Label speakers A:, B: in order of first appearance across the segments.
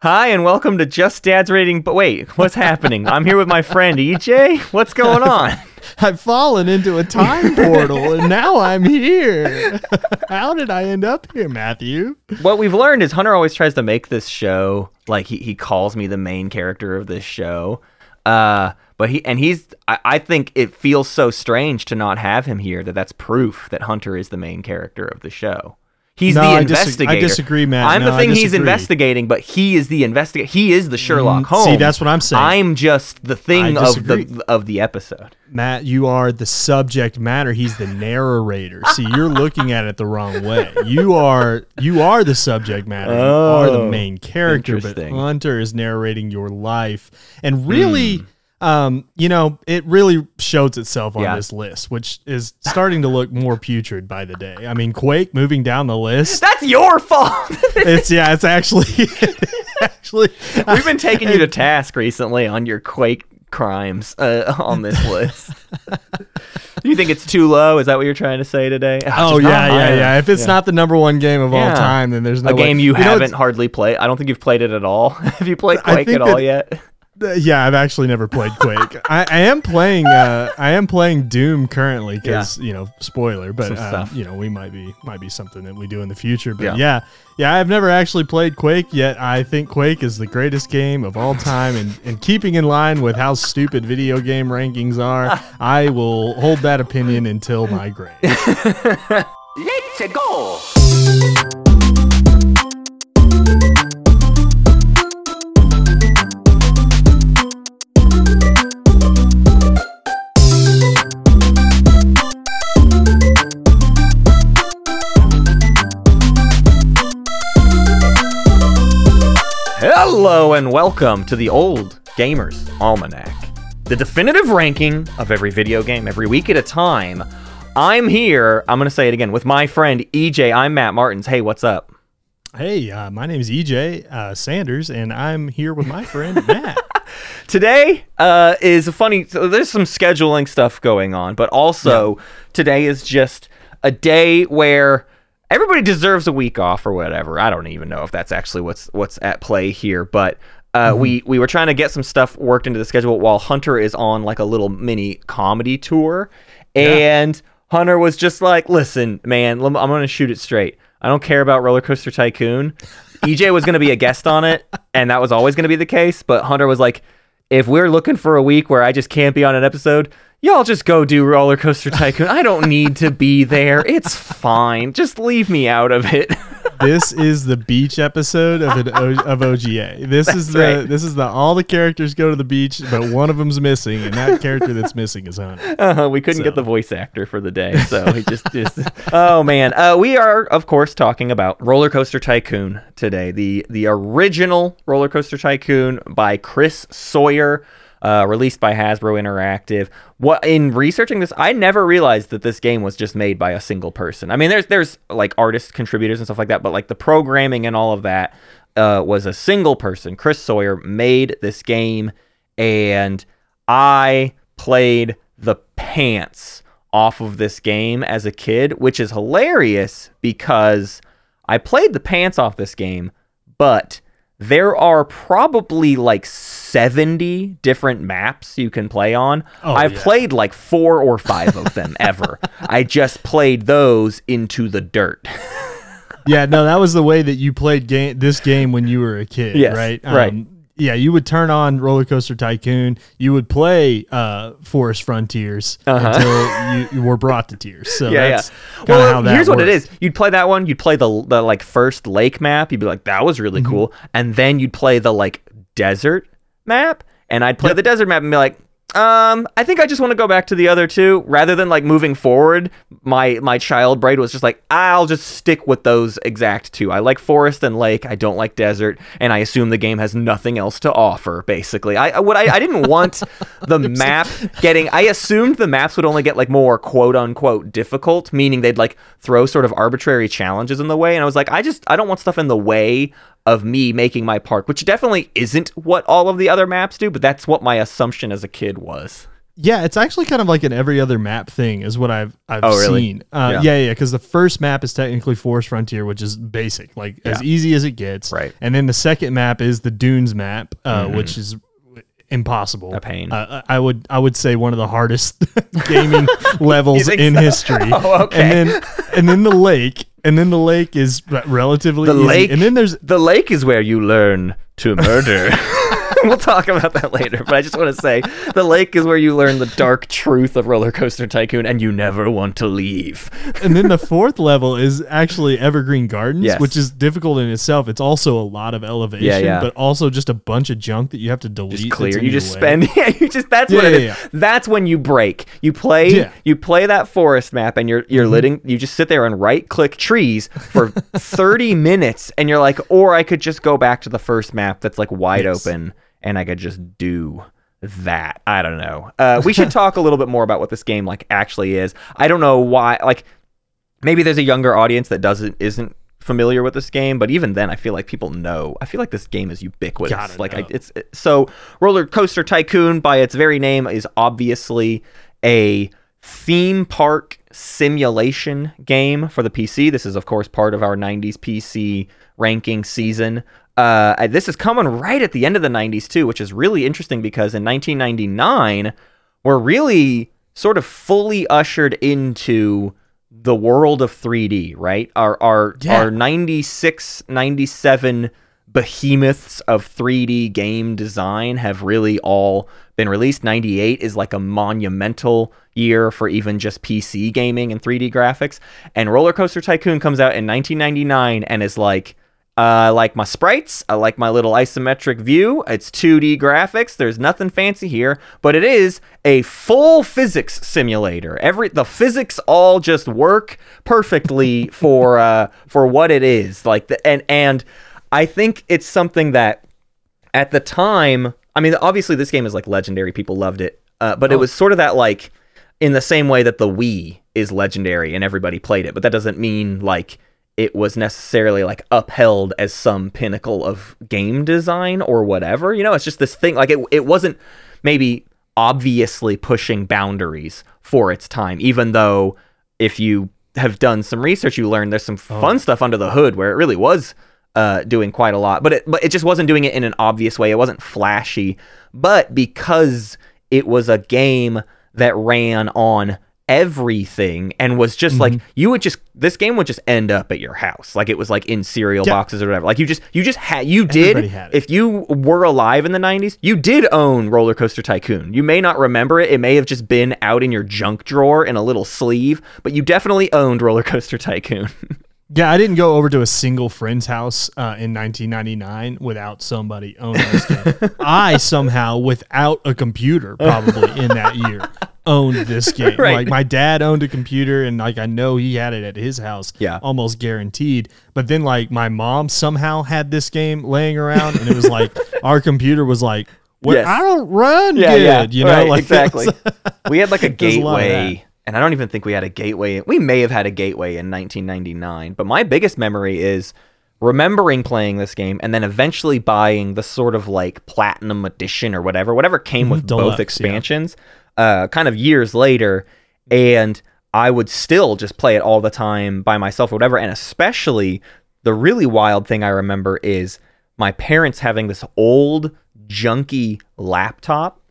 A: Hi, and welcome to Just Dad's Rating. But wait, what's happening? I'm here with my friend EJ. What's going on?
B: I've fallen into a time portal and now I'm here. How did I end up here, Matthew?
A: What we've learned is Hunter always tries to make this show like he, he calls me the main character of this show. Uh, but he and he's I, I think it feels so strange to not have him here that that's proof that Hunter is the main character of the show. He's
B: No,
A: the
B: I dis- I disagree, Matt.
A: I'm
B: No,
A: the thing he's investigating, but he is the investigator. He is the Sherlock
B: Mm,
A: Holmes.
B: see, that's what I'm saying.
A: I'm just the thing of the of the episode.
B: Matt, you are the subject matter. He's the narrator. See, you're looking at it the wrong way. You are you are the subject matter. You are the
A: Oh,
B: main character, but. Hunter is narrating your life. And really
A: Hmm.
B: Um, you know, it really shows itself on
A: Yeah.
B: this list, which is starting to look more putrid by the day. I mean, Quake moving down the list.
A: That's your fault.
B: It's yeah, it's actually actually
A: We've been taking you to task recently on your Quake crimes uh, on this list. You think it's too low? Is that what you're trying to say today?
B: Oh yeah, yeah, yeah. If it's not the number one game of
A: Yeah.
B: all time, then there's no
A: a
B: way-
A: game you,
B: know,
A: haven't hardly played. I don't think you've played it at all. Have you played Quake at all yet?
B: Yeah, I've actually never played Quake. I, I am playing. Uh, I am playing Doom currently because you know, spoiler. But um, you know, we might be might be something that we do in the future. But
A: Yeah.
B: yeah. yeah, I've never actually played Quake yet. I think Quake is the greatest game of all time, and and keeping in line with how stupid video game rankings are, I will hold that opinion until my grave.
C: Let's go!
A: Hello and welcome to the Old Gamers Almanac, the definitive ranking of every video game every week at a time. I'm here. I'm gonna say it again with my friend EJ. I'm Matt Martins. Hey, what's up?
B: Hey, uh, my name is EJ uh, Sanders, and I'm here with my friend Matt.
A: Today uh, is a funny. So there's some scheduling stuff going on, but also today is just a day where everybody deserves a week off or whatever. I don't even know if that's actually what's what's at play here, but. Uh, we we were trying to get some stuff worked into the schedule while Hunter is on like a little mini comedy tour, and Hunter was just like, "Listen, man, I'm gonna shoot it straight. I don't care about Roller Coaster Tycoon. EJ was gonna be a guest on it, and that was always gonna be the case. But Hunter was like, if we're looking for a week where I just can't be on an episode, y'all just go do Roller Coaster Tycoon. I don't need to be there. It's fine. Just leave me out of it.
B: this is the beach episode of an o- of OGA. This is the
A: right.
B: this is the all the characters go to the beach, but one of them's missing, and that character that's missing is Hunter.
A: Uh, we couldn't get the voice actor for the day, so he just just. Oh man, uh, we are of course talking about Roller Coaster Tycoon today. The the original Roller Coaster Tycoon by Chris Sawyer. Uh, released by Hasbro Interactive. What in researching this, I never realized that this game was just made by a single person. I mean, there's there's like artist contributors and stuff like that, but like the programming and all of that uh, was a single person. Chris Sawyer made this game, and I played the pants off of this game as a kid, which is hilarious because I played the pants off this game, but there are probably like 70 different maps you can play on.
B: Oh,
A: I've
B: yeah.
A: played like four or five of them ever. I just played those into the dirt.
B: Yeah, no, that was the way that you played game this game when you were a kid,
A: Yes,
B: right?
A: right.
B: Um, Yeah, you would turn on Roller Coaster Tycoon. You would play uh, Forest Frontiers until you, you were brought to tears. So
A: Uh-huh. yeah,
B: that's
A: yeah. Well,
B: how that
A: here's what it is: You'd play that one. You'd play the the like first lake map. You'd be like, that was really
B: Mm-hmm.
A: cool. And then you'd play the like desert map. And I'd play
B: Yep.
A: the desert map and be like, um, I think I just want to go back to the other two rather than like moving forward. My my child brain was just like, I'll just stick with those exact two. I like forest and lake. I don't like desert, and I assume the game has nothing else to offer. Basically, I what I, I didn't want the map getting. I assumed the maps would only get like more quote unquote difficult, meaning they'd like throw sort of arbitrary challenges in the way. And I was like, I just I don't want stuff in the way of me making my park, which definitely isn't what all of the other maps do, but that's what my assumption as a kid was.
B: Yeah, it's actually kind of like an every other map thing, is what I've I've
A: Oh, really?
B: seen. Uh,
A: Yeah.
B: yeah, yeah, because the first map is technically Forest Frontier, which is basic, like as easy as it gets.
A: Right.
B: And then the second map is the Dunes map, uh, which is impossible.
A: A pain.
B: Uh, I would I would say one of the hardest gaming levels in
A: so?
B: history.
A: Oh, okay.
B: And then and then the lake, and then the lake is relatively
A: The
B: easy.
A: lake,
B: and then there's
A: the lake is where you learn to murder. we'll talk about that later, but I just want to say the lake is where you learn the dark truth of Roller Coaster Tycoon, and you never want to leave.
B: and then the fourth level is actually Evergreen Gardens,
A: Yes.
B: which is difficult in itself. It's also a lot of elevation,
A: Yeah, yeah.
B: but also just a bunch of junk that you have to delete.
A: Just clear. You just
B: way.
A: spend. Yeah, you just. That's what
B: Yeah,
A: it is. That's when you break. You play.
B: Yeah.
A: You play that forest map, and you're you're
B: Mm-hmm.
A: letting. You just sit there and right click trees for thirty minutes, and you're like, or I could just go back to the first map that's like wide
B: Yes.
A: open, and I could just do that. I don't know. Uh, we should talk a little bit more about what this game like actually is. I don't know why. Like, maybe there's a younger audience that doesn't isn't familiar with this game, but even then, I feel like people know. I feel like this game is ubiquitous.
B: Gotta
A: like, I, it's it- so Roller Coaster Tycoon, by its very name, is obviously a theme park simulation game for the PC. This is, of course, part of our 90s PC ranking season. Uh, this is coming right at the end of the 90s, too, which is really interesting because in 1999, we're really sort of fully ushered into the world of 3D, right? Our our
B: Yeah.
A: our 96 97 behemoths of 3D game design have really all been released. 98 is like a monumental year for even just PC gaming and 3D graphics. And Roller Coaster Tycoon comes out in 1999 and is like I like my sprites. I like my little isometric view. It's 2D graphics. There's nothing fancy here, but it is a full physics simulator. Every the physics all just work perfectly for uh, for what it is. Like the and and I think it's something that at the time, I mean, obviously this game is like legendary. People loved it, uh, but it was sort of that like in the same way that the Wii is legendary and everybody played it, but that doesn't mean like it was necessarily like upheld as some pinnacle of game design or whatever. You know, it's just this thing like it it wasn't maybe obviously pushing boundaries for its time, even though if you have done some research, you learn there's some fun stuff under the hood where it really was uh, doing quite a lot, but it but it just wasn't doing it in an obvious way. It wasn't flashy, but because it was a game that ran on everything and was just like mm-hmm. you would just this game would just end up at your house. Like it was like in cereal
B: Yeah.
A: boxes or whatever. Like you just you just had you did
B: had
A: if you were alive in the 90s you did own roller coaster tycoon. You may not remember it. It may have just been out in your junk drawer in a little sleeve but you definitely owned roller coaster tycoon
B: Yeah, I didn't go over to a single friend's house uh, in 1999 without somebody owning this game. I somehow, without a computer, probably in that year, owned this game.
A: Right.
B: Like my dad owned a computer, and like I know he had it at his house.
A: Yeah.
B: almost guaranteed. But then like my mom somehow had this game laying around, and it was like our computer was like. Well,
A: Yes.
B: I don't run
A: yeah,
B: good,
A: yeah,
B: you know,
A: right,
B: like
A: exactly. we had like a gateway, and I don't even think we had a gateway. We may have had a gateway in 1999, but my biggest memory is remembering playing this game and then eventually buying the sort of like platinum edition or whatever, whatever came with
B: Deluxe,
A: both
B: yeah.
A: expansions, uh, kind of years later, and I would still just play it all the time by myself or whatever, and especially the really wild thing I remember is my parents having this old junky laptop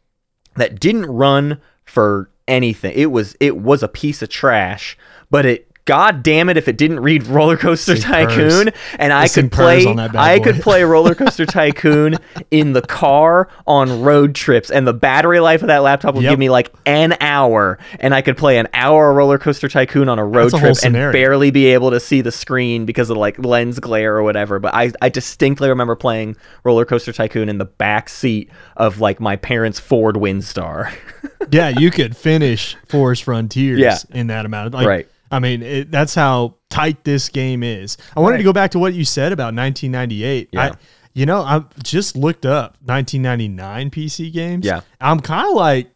A: that didn't run for anything. It was it was a piece of trash, but it God damn it if it didn't read Roller Coaster Tycoon
B: purrs.
A: and I could play
B: on that bad
A: I could play Roller Coaster Tycoon in the car on road trips and the battery life of that laptop would
B: Yep.
A: give me like an hour and I could play an hour of Roller Coaster Tycoon on a road
B: That's a
A: trip and barely be able to see the screen because of like lens glare or whatever. But I, I distinctly remember playing Roller Coaster Tycoon in the back seat of like my parents' Ford Windstar.
B: yeah, you could finish Forest Frontiers
A: Yeah.
B: in that amount of like,
A: Right.
B: I mean, it, that's how tight this game is. I wanted to go back to what you said about 1998.
A: Yeah.
B: I, you know, I just looked up 1999 PC games.
A: Yeah.
B: I'm kind of like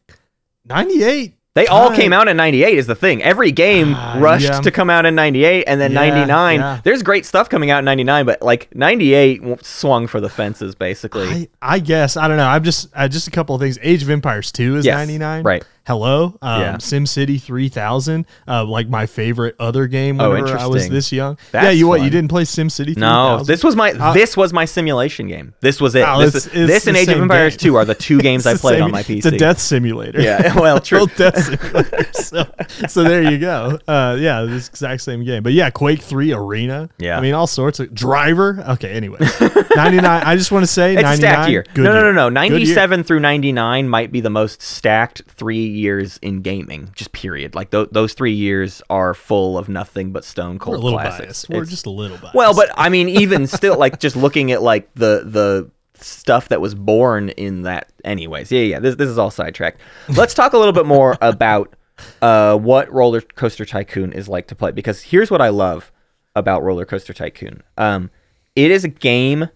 B: 98.
A: They all came out in 98 is the thing. Every game
B: Ah,
A: rushed
B: yeah.
A: to come out in 98 and then
B: Yeah,
A: 99.
B: yeah.
A: There's great stuff coming out in 99, but like 98 swung for the fences basically.
B: I, I guess I don't know. I'm just uh, just a couple of things. Age of Empires 2 is
A: Yes,
B: 99.
A: right.
B: Hello, um,
A: Yeah.
B: SimCity 3000, uh, like my favorite other game
A: Oh,
B: whenever I was this young. yeah, you what? You didn't play SimCity 3000?
A: No, this was my
B: Uh,
A: this was my simulation game. This was it.
B: Oh,
A: this
B: it's- it's
A: this and Age of Empires
B: game.
A: 2 are the two games I played
B: same-
A: on my PC.
B: It's a death simulator.
A: Yeah, well, true.
B: Death. So, so there you go. Uh, yeah, this exact same game. But yeah, Quake 3 Arena.
A: Yeah.
B: I mean, all sorts of driver. Okay, anyway. 99. I just want to say
A: It's a
B: 99.
A: stacked year. No, no, no, no. 97 through 99 might be the most stacked three years in gaming, just period. Like th- those three years are full of nothing but stone
B: We're
A: cold
B: a little
A: classics.
B: biased. We're
A: It's-
B: just a little biased.
A: well, but I mean, even still, like just looking at like the the stuff that was born in that. Anyways, yeah, yeah. This this is all sidetracked. Let's talk a little bit more about uh, what Roller Coaster Tycoon is like to play because here's what I love about Roller Coaster Tycoon. Um, it is a game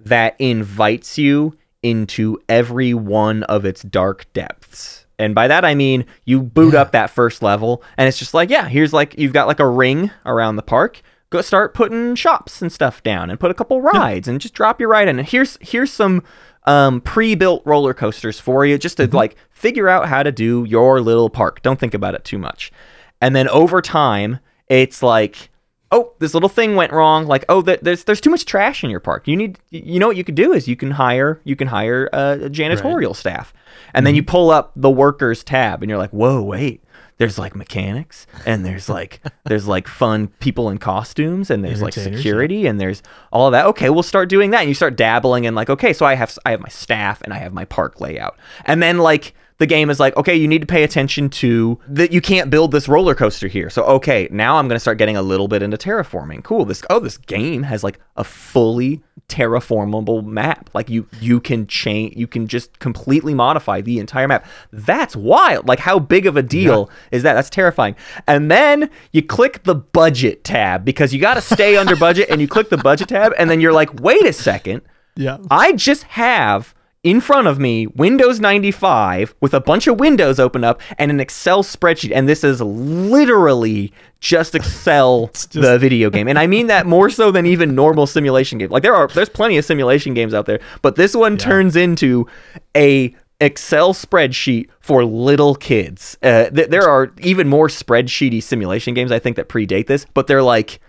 A: that invites you into every one of its dark depths. And by that I mean you boot up that first level and it's just like, yeah, here's like you've got like a ring around the park. Go start putting shops and stuff down and put a couple rides and just drop your ride in. And here's here's some um, pre-built roller coasters for you just to like figure out how to do your little park. Don't think about it too much. And then over time, it's like oh, this little thing went wrong. Like, oh, th- there's there's too much trash in your park. You need, you know, what you could do is you can hire you can hire uh, a janitorial staff, and then you pull up the workers tab, and you're like, whoa, wait. There's like mechanics, and there's like there's like fun people in costumes, and there's like
B: Entertainers, yeah.
A: security, and there's all of that. Okay, we'll start doing that, and you start dabbling in like, okay, so I have I have my staff, and I have my park layout, and then like the game is like, okay, you need to pay attention to that. You can't build this roller coaster here. So, okay, now I'm going to start getting a little bit into terraforming. Cool. This, oh, this game has like a fully terraformable map. Like you, you can change, you can just completely modify the entire map. That's wild. Like how big of a deal is that? That's terrifying. And then you click the budget tab because you got to stay under budget and you click the budget tab and then you're like, wait a second.
B: yeah.
A: I just have in front of me Windows 95 with a bunch of windows open up and an Excel spreadsheet. And this is literally just Excel, the video game. And I mean that more so than even normal simulation games. Like there are, there's plenty of simulation games out there, but this one turns into a Excel spreadsheet for little kids. Uh, th- there are even more spreadsheety simulation games I think that predate this, but they're like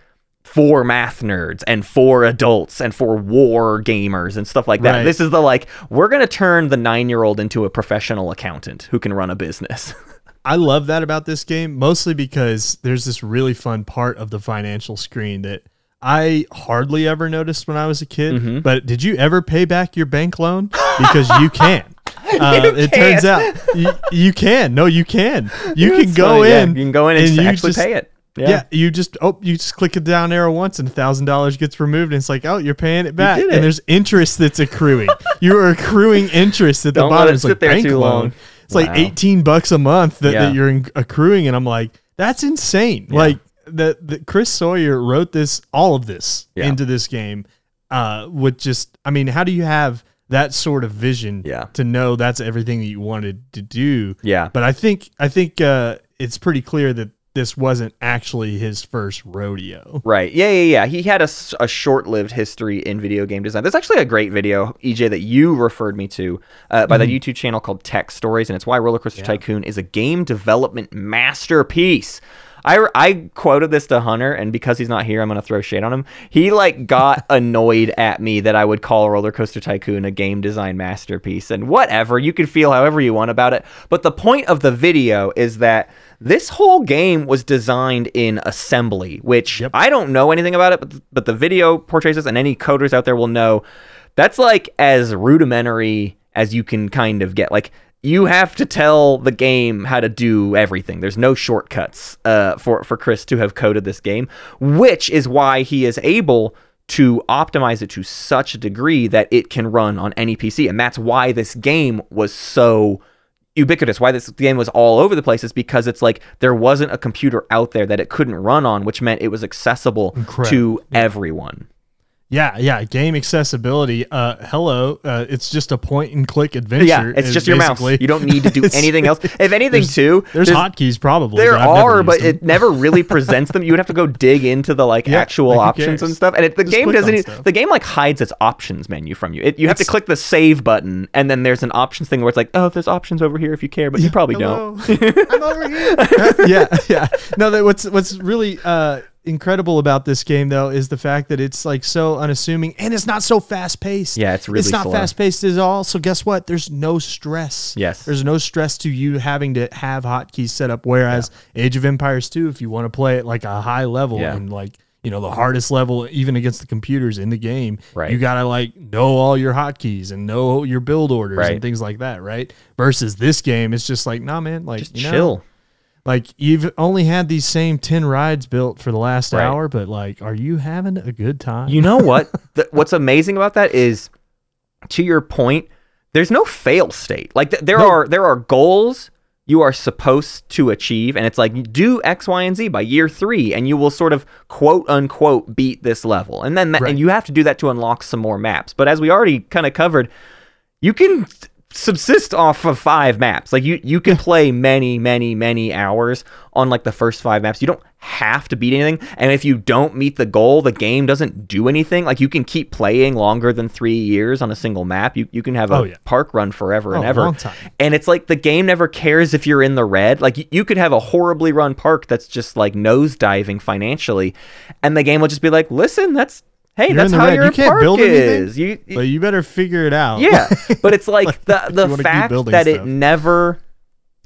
A: for math nerds and for adults and for war gamers and stuff like that.
B: Right.
A: This is the like we're going to turn the 9-year-old into a professional accountant who can run a business.
B: I love that about this game, mostly because there's this really fun part of the financial screen that I hardly ever noticed when I was a kid.
A: Mm-hmm.
B: But did you ever pay back your bank loan? Because you can. Uh, it turns out you, you can. No, you can. You can go
A: funny, yeah.
B: in.
A: You can go in and,
B: you
A: actually
B: just-
A: pay it.
B: Yeah. you just oh, you just click a down arrow once, and a thousand dollars gets removed, and it's like, oh, you're paying it back,
A: it.
B: and there's interest that's accruing. you are accruing interest at the
A: Don't let
B: bottom.
A: it
B: It's
A: sit
B: like
A: there
B: bank
A: too
B: loan.
A: long.
B: It's like 18 bucks a month that,
A: Yeah.
B: that you're in, accruing, and I'm like, that's insane. Like the, the Chris Sawyer wrote this, all of this
A: Yeah.
B: into this game, uh, with just, I mean, how do you have that sort of vision
A: Yeah.
B: to know that's everything that you wanted to do?
A: Yeah.
B: But I think I think uh, it's pretty clear that this wasn't actually his first rodeo.
A: Right. Yeah, yeah, yeah. He had a, a short-lived history in video game design. There's actually a great video, EJ, that you referred me to uh, by the YouTube channel called Tech Stories, and it's why Roller Coaster Tycoon is a game development masterpiece. I, I quoted this to Hunter, and because he's not here, I'm gonna throw shade on him. He like got annoyed at me that I would call Roller Coaster Tycoon a game design masterpiece, and whatever. You can feel however you want about it, but the point of the video is that this whole game was designed in assembly, which
B: Yep.
A: I don't know anything about it, but but the video portrays this, and any coders out there will know that's like as rudimentary as you can kind of get. Like you have to tell the game how to do everything. There's no shortcuts uh, for for Chris to have coded this game, which is why he is able to optimize it to such a degree that it can run on any PC, and that's why this game was so ubiquitous. Why this game was all over the place is because it's like there wasn't a computer out there that it couldn't run on, which meant it was accessible to
B: Incredible.
A: everyone.
B: Yeah, yeah. Game accessibility. Uh, hello. Uh, it's just a point and click adventure.
A: Yeah, it's just your mouse. You don't need to do anything else. If anything,
B: there's-
A: too,
B: There's, hotkeys probably.
A: There
B: but I've never
A: are, but
B: them.
A: it never really presents them. You would have to go dig into the like
B: Yeah,
A: actual
B: like,
A: options
B: cares?
A: and stuff. And it, the
B: Just
A: game doesn't. e-
B: stuff.
A: The game like hides its options menu from you. It, you have to click the save button, and then there's an options thing where it's like, oh, there's options over here if you care, but you probably don't.
B: I'm over here. yeah, yeah. No, that what's what's really uh, incredible about this game though is the fact that it's like so unassuming and it's not so fast paced.
A: Yeah, it's really
B: it's not fast paced at all. So guess what? There's no stress.
A: Yes.
B: there's no stress to you having to have hotkeys set up. Whereas Age of Empires 2, if you want to play it like a high level
A: Yeah.
B: and like you know the hardest level even against the computers in the game
A: Right.
B: you gotta like know all your hotkeys and know your build orders
A: Right.
B: and things like that right versus this game it's just like nah man like
A: Just
B: you know,
A: chill.
B: Like you've only had these same 10 rides built for the last
A: Right.
B: hour but like are you having a good time
A: You know what? the, what's amazing about that is, to your point, there's no fail state. Like th- there
B: No.
A: are there are goals you are supposed to achieve, and it's like do X, Y, and Z by year three, and you will sort of quote unquote beat this level, and then that,
B: Right.
A: and you have to do that to unlock some more maps. But as we already kind of covered, you can th- subsist off of five maps. Like you you can play many many many hours on like the first five maps. You don't have to beat anything. And if you don't meet the goal, the game doesn't do anything. Like you can keep playing longer than 3 years on a single map. You you can have a
B: Oh, yeah.
A: park run forever and
B: Oh,
A: ever.
B: long time.
A: And it's like the game never cares if you're in the red. Like you, you could have a horribly run park that's just like nosediving financially and the game will just be like, "Listen, that's Hey,
B: You're
A: that's how
B: red.
A: your
B: You can't
A: park is. You,
B: but you better figure it out
A: yeah, but it's like the the
B: you keep
A: fact that it never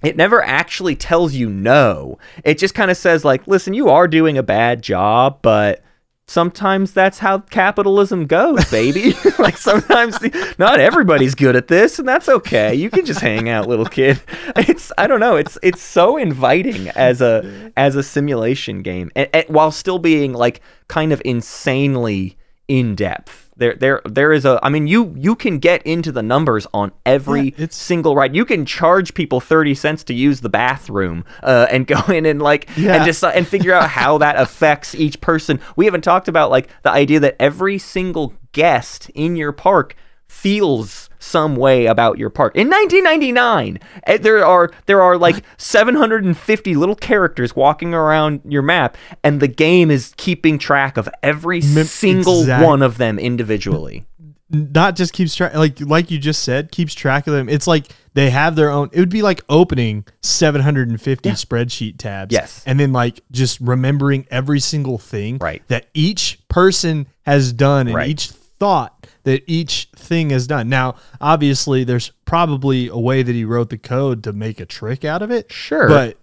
A: it never actually tells you no. It just kind of says like, listen, you are doing a bad job, but sometimes that's how capitalism goes, baby. like sometimes the- not everybody's good at this, and that's okay. You can just hang out, little kid. It's I don't know. It's it's so inviting as a as a simulation game, and, and while still being like kind of insanely in depth. There, there, there is a. I mean, you you can get into the numbers on every
B: Yeah,
A: single ride. You can charge people thirty cents to use the bathroom, uh, and go in and like
B: Yeah.
A: and just and figure out how that affects each person. We haven't talked about like the idea that every single guest in your park feels some way about your park. In 1999, eh, there are there are like 750 little characters walking around your map, and the game is keeping track of every single
B: exact-
A: one of them individually.
B: not just keeps track like like you just said keeps track of them it's like they have their own it would be like opening 750 spreadsheet tabs
A: Yes.
B: and then like just remembering every single thing
A: Right.
B: that each person has done and
A: Right.
B: each thought that each thing is done now obviously there's probably a way that he wrote the code to make a trick out of it
A: Sure.
B: but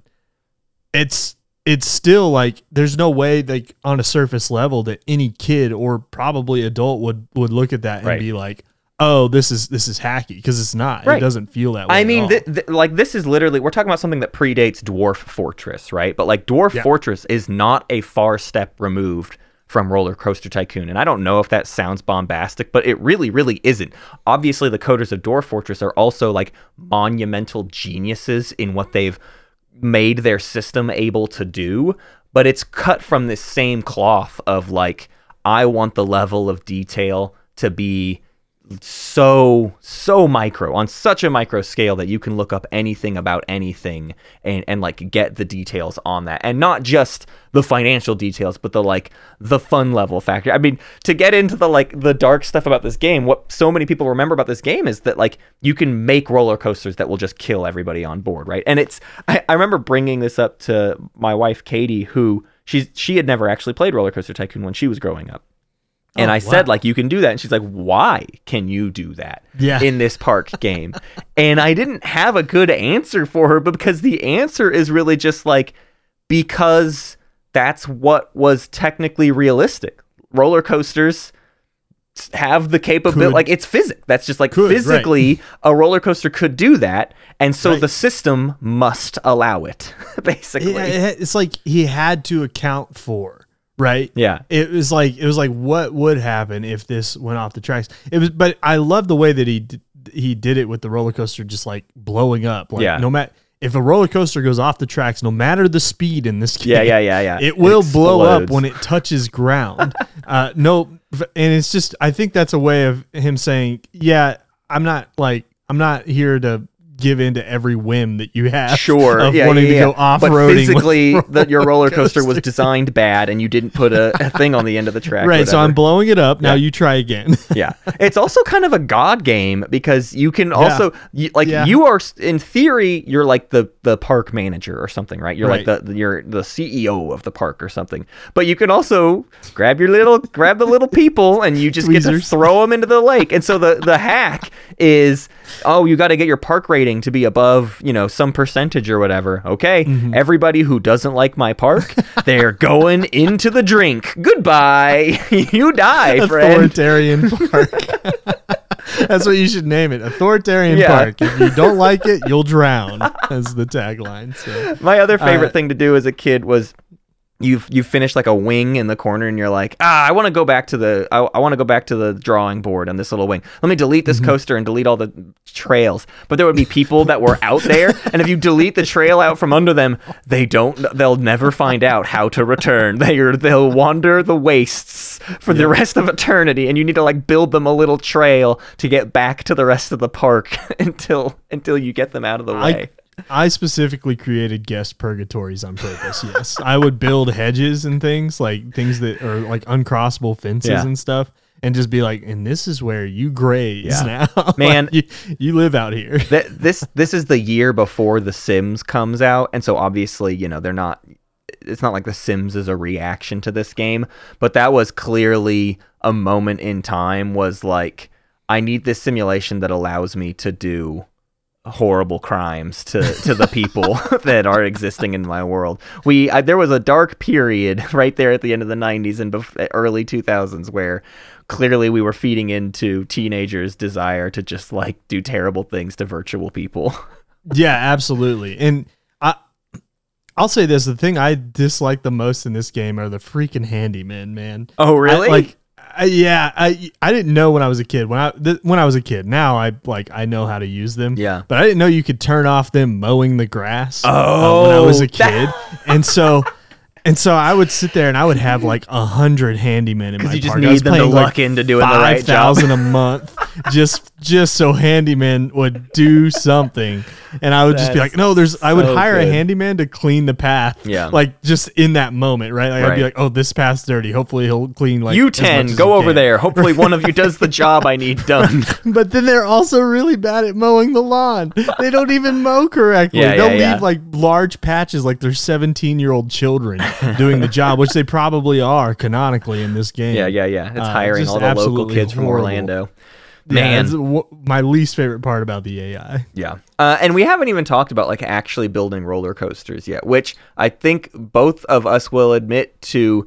B: it's it's still like there's no way like on a surface level that any kid or probably adult would would look at that and
A: Right.
B: be like oh this is this is hacky because it's not
A: Right.
B: it doesn't feel that way
A: I
B: at
A: mean,
B: all.
A: th- th- like this is literally we're talking about something that predates Dwarf Fortress, right? But like Dwarf
B: Yeah.
A: Fortress is not a far step removed from Roller Coaster Tycoon, and I don't know if that sounds bombastic, but it really, really isn't. Obviously, the coders of Dwarf Fortress are also like monumental geniuses in what they've made their system able to do, but it's cut from this same cloth of like I want the level of detail to be so so micro on such a micro scale that you can look up anything about anything and and like get the details on that. And not just the financial details but the like the fun level factor. I mean to get into the like the dark stuff about this game what so many people remember about this game is that like you can make roller coasters that will just kill everybody on board right? And it's i, I remember bringing this up to my wife katie who she's she had never actually played roller coaster tycoon when she was growing up and
B: Oh,
A: I said, like, you can do that. And she's like, why can you do that
B: Yeah.
A: in this park game? and I didn't have a good answer for her, but because the answer is really just like, because that's what was technically realistic. Roller coasters have the capability, like, it's physics. That's just like
B: Could, right.
A: physically, a roller coaster could do that. And so
B: Right.
A: the system must allow it, basically.
B: It- it's like he had to account for right
A: Yeah.
B: it was like it was like what would happen if this went off the tracks it was but i love the way that he did, he did it with the roller coaster just like blowing up like
A: Yeah.
B: no matter if a roller coaster goes off the tracks, no matter the speed in this game,
A: Yeah, yeah, yeah, yeah.
B: it will blow up when it touches ground. uh, no, and it's just I think that's a way of him saying, yeah, I'm not like I'm not here to give in to every whim that you have.
A: Sure,
B: of
A: yeah,
B: wanting
A: yeah,
B: to go off
A: But physically, that your roller coaster was designed bad, and you didn't put a, a thing on the end of the track.
B: right. So. I'm blowing it up. Now you try again.
A: yeah it's also kind of a god game because you can also you, like you are in theory you're like the the park manager or something right you're
B: Right.
A: like the you're the ceo of the park or something but you can also grab your little grab the little people and you just get to throw them into the lake and so the the hack is oh you got to get your park rating to be above you know some percentage or whatever okay
B: Mm-hmm.
A: everybody who doesn't like my park they're going into the drink goodbye you die friend
B: Authoritarian park. That's what you should name it. Authoritarian
A: Yeah.
B: park. If you don't like it, you'll drown. As the tagline. So
A: My other favorite
B: Uh,
A: thing to do as a kid was you you finish like a wing in the corner and you're like ah I want to go back to the I, I want to go back to the drawing board on this little wing. Let me delete
B: Mm-hmm.
A: this coaster and delete all the trails. But there would be people that were out there and if you delete the trail out from under them, they don't they'll never find out how to return. They are they'll wander the wastes for the rest of eternity and you need to like build them a little trail to get back to the rest of the park until until you get them out of the way.
B: I, I specifically created guest purgatories on purpose. Yes, I would build hedges and things like things that are like uncrossable fences
A: Yeah.
B: and stuff, and just be like, "And this is where you graze
A: Yeah.
B: now, Like,
A: Man.
B: you, you live out here."
A: Th- this this is the year before The Sims comes out, and so obviously, you know, they're not. It's not like The Sims is a reaction to this game, but that was clearly a moment in time. Was like, I need this simulation that allows me to do horrible crimes to to the people that are existing in my world. We I, there was a dark period right there at the end of the 90s and bef- early 2000s where clearly we were feeding into teenagers' desire to just like do terrible things to virtual people.
B: Yeah, absolutely. And I I'll say this, the thing I dislike the most in this game are the freaking handymen, man.
A: Oh,
B: I- like I, yeah, I I didn't know when I was a kid. When I th- when I was a kid, now I like I know how to use them.
A: Yeah.
B: but I didn't know you could turn off them mowing the grass. uh, when I was a
A: Oh,
B: kid, and so and so I would sit there and I would have like a hundred handymen in my
A: you just
B: park.
A: Need them to luck into doing the right job.
B: 5,000 a month just just so handyman would do something and i would just be like no there's i would
A: so
B: hire a handyman to clean the path
A: Yeah.
B: like just in that moment right like i'd
A: Right.
B: be like oh this path's dirty hopefully he'll clean like
A: you
B: as much
A: 10,
B: as
A: go over
B: can."
A: there. Hopefully one of you does the job I need done.
B: but then they're also really bad at mowing the lawn they don't even mow correctly
A: Yeah,
B: they'll
A: yeah,
B: leave
A: yeah.
B: like large patches like they're 17 year old children doing the job which they probably are canonically in this game
A: yeah, yeah, yeah. It's
B: Uh,
A: hiring
B: just
A: all the local
B: absolutely
A: kids from
B: horrible.
A: Orlando.
B: Yeah,
A: Man.
B: w- my least favorite part about the ai
A: Yeah. Uh, and we haven't even talked about like actually building roller coasters yet, which I think both of us will admit to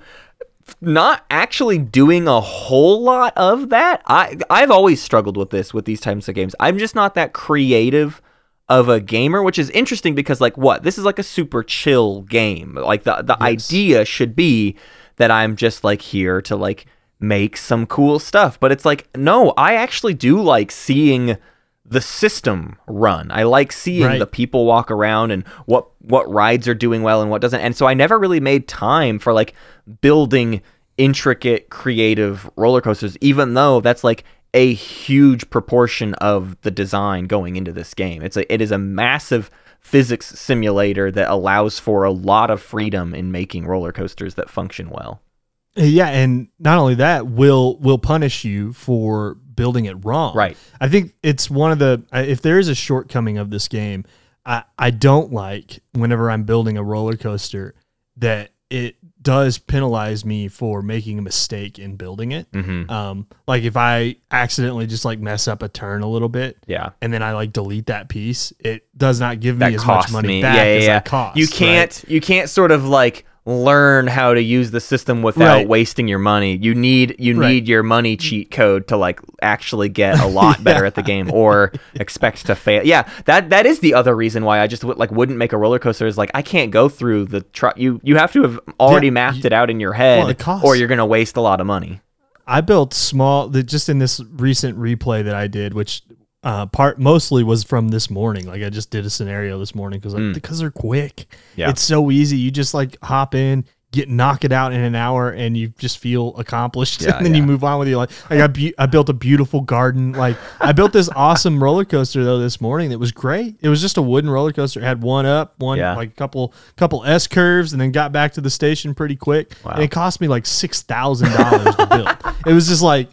A: not actually doing a whole lot of that. I I've always struggled with this with these types of games. I'm just not that creative of a gamer, which is interesting because like what? This is like a super chill game. Like the the idea should be that I'm just like here to like make some cool stuff, but it's like no, I actually do like seeing the system run. I like seeing
B: Right.
A: the people walk around and what what rides are doing well and what doesn't. And so I never really made time for like building intricate creative roller coasters even though that's like a huge proportion of the design going into this game. It's a it is a massive physics simulator that allows for a lot of freedom in making roller coasters that function well.
B: Yeah, and not only that, will will punish you for building it wrong.
A: Right.
B: I think it's one of the if there is a shortcoming of this game, I I don't like whenever I'm building a roller coaster that it does penalize me for making a mistake in building it.
A: Mhm.
B: Um, like if I accidentally just like mess up a turn a little bit,
A: Yeah.
B: and then I like delete that piece, it does not give
A: that
B: me as much money
A: me.
B: back
A: yeah, yeah,
B: as
A: yeah.
B: that costs.
A: you can't you can't sort of like learn how to use the system without
B: Right.
A: wasting your money. You need you
B: Right.
A: need your money cheat code to like actually get a lot better at the game or expect to fail. Yeah, that that is the other reason why I just would, like wouldn't make a roller coaster is like I can't go through the tr- you you have to have already
B: Yeah,
A: mapped
B: you-
A: it out in your head
B: Well,
A: or you're going to waste a lot of money.
B: I built small, the, just in this recent replay that I did, which uh, part mostly was from this morning. Like I just did a scenario this morning because like, because they're quick.
A: Yeah.
B: It's so easy. You just like hop in, get knock it out in an hour, and you just feel accomplished.
A: Yeah,
B: and then you move on with your life. Like I, bu- I built a beautiful garden. Like I built this awesome roller coaster though this morning that was great. It was just a wooden roller coaster. It had one up, one
A: Yeah.
B: like a couple couple S curves, and then got back to the station pretty quick. And it cost me like six thousand dollars to build. It was just like.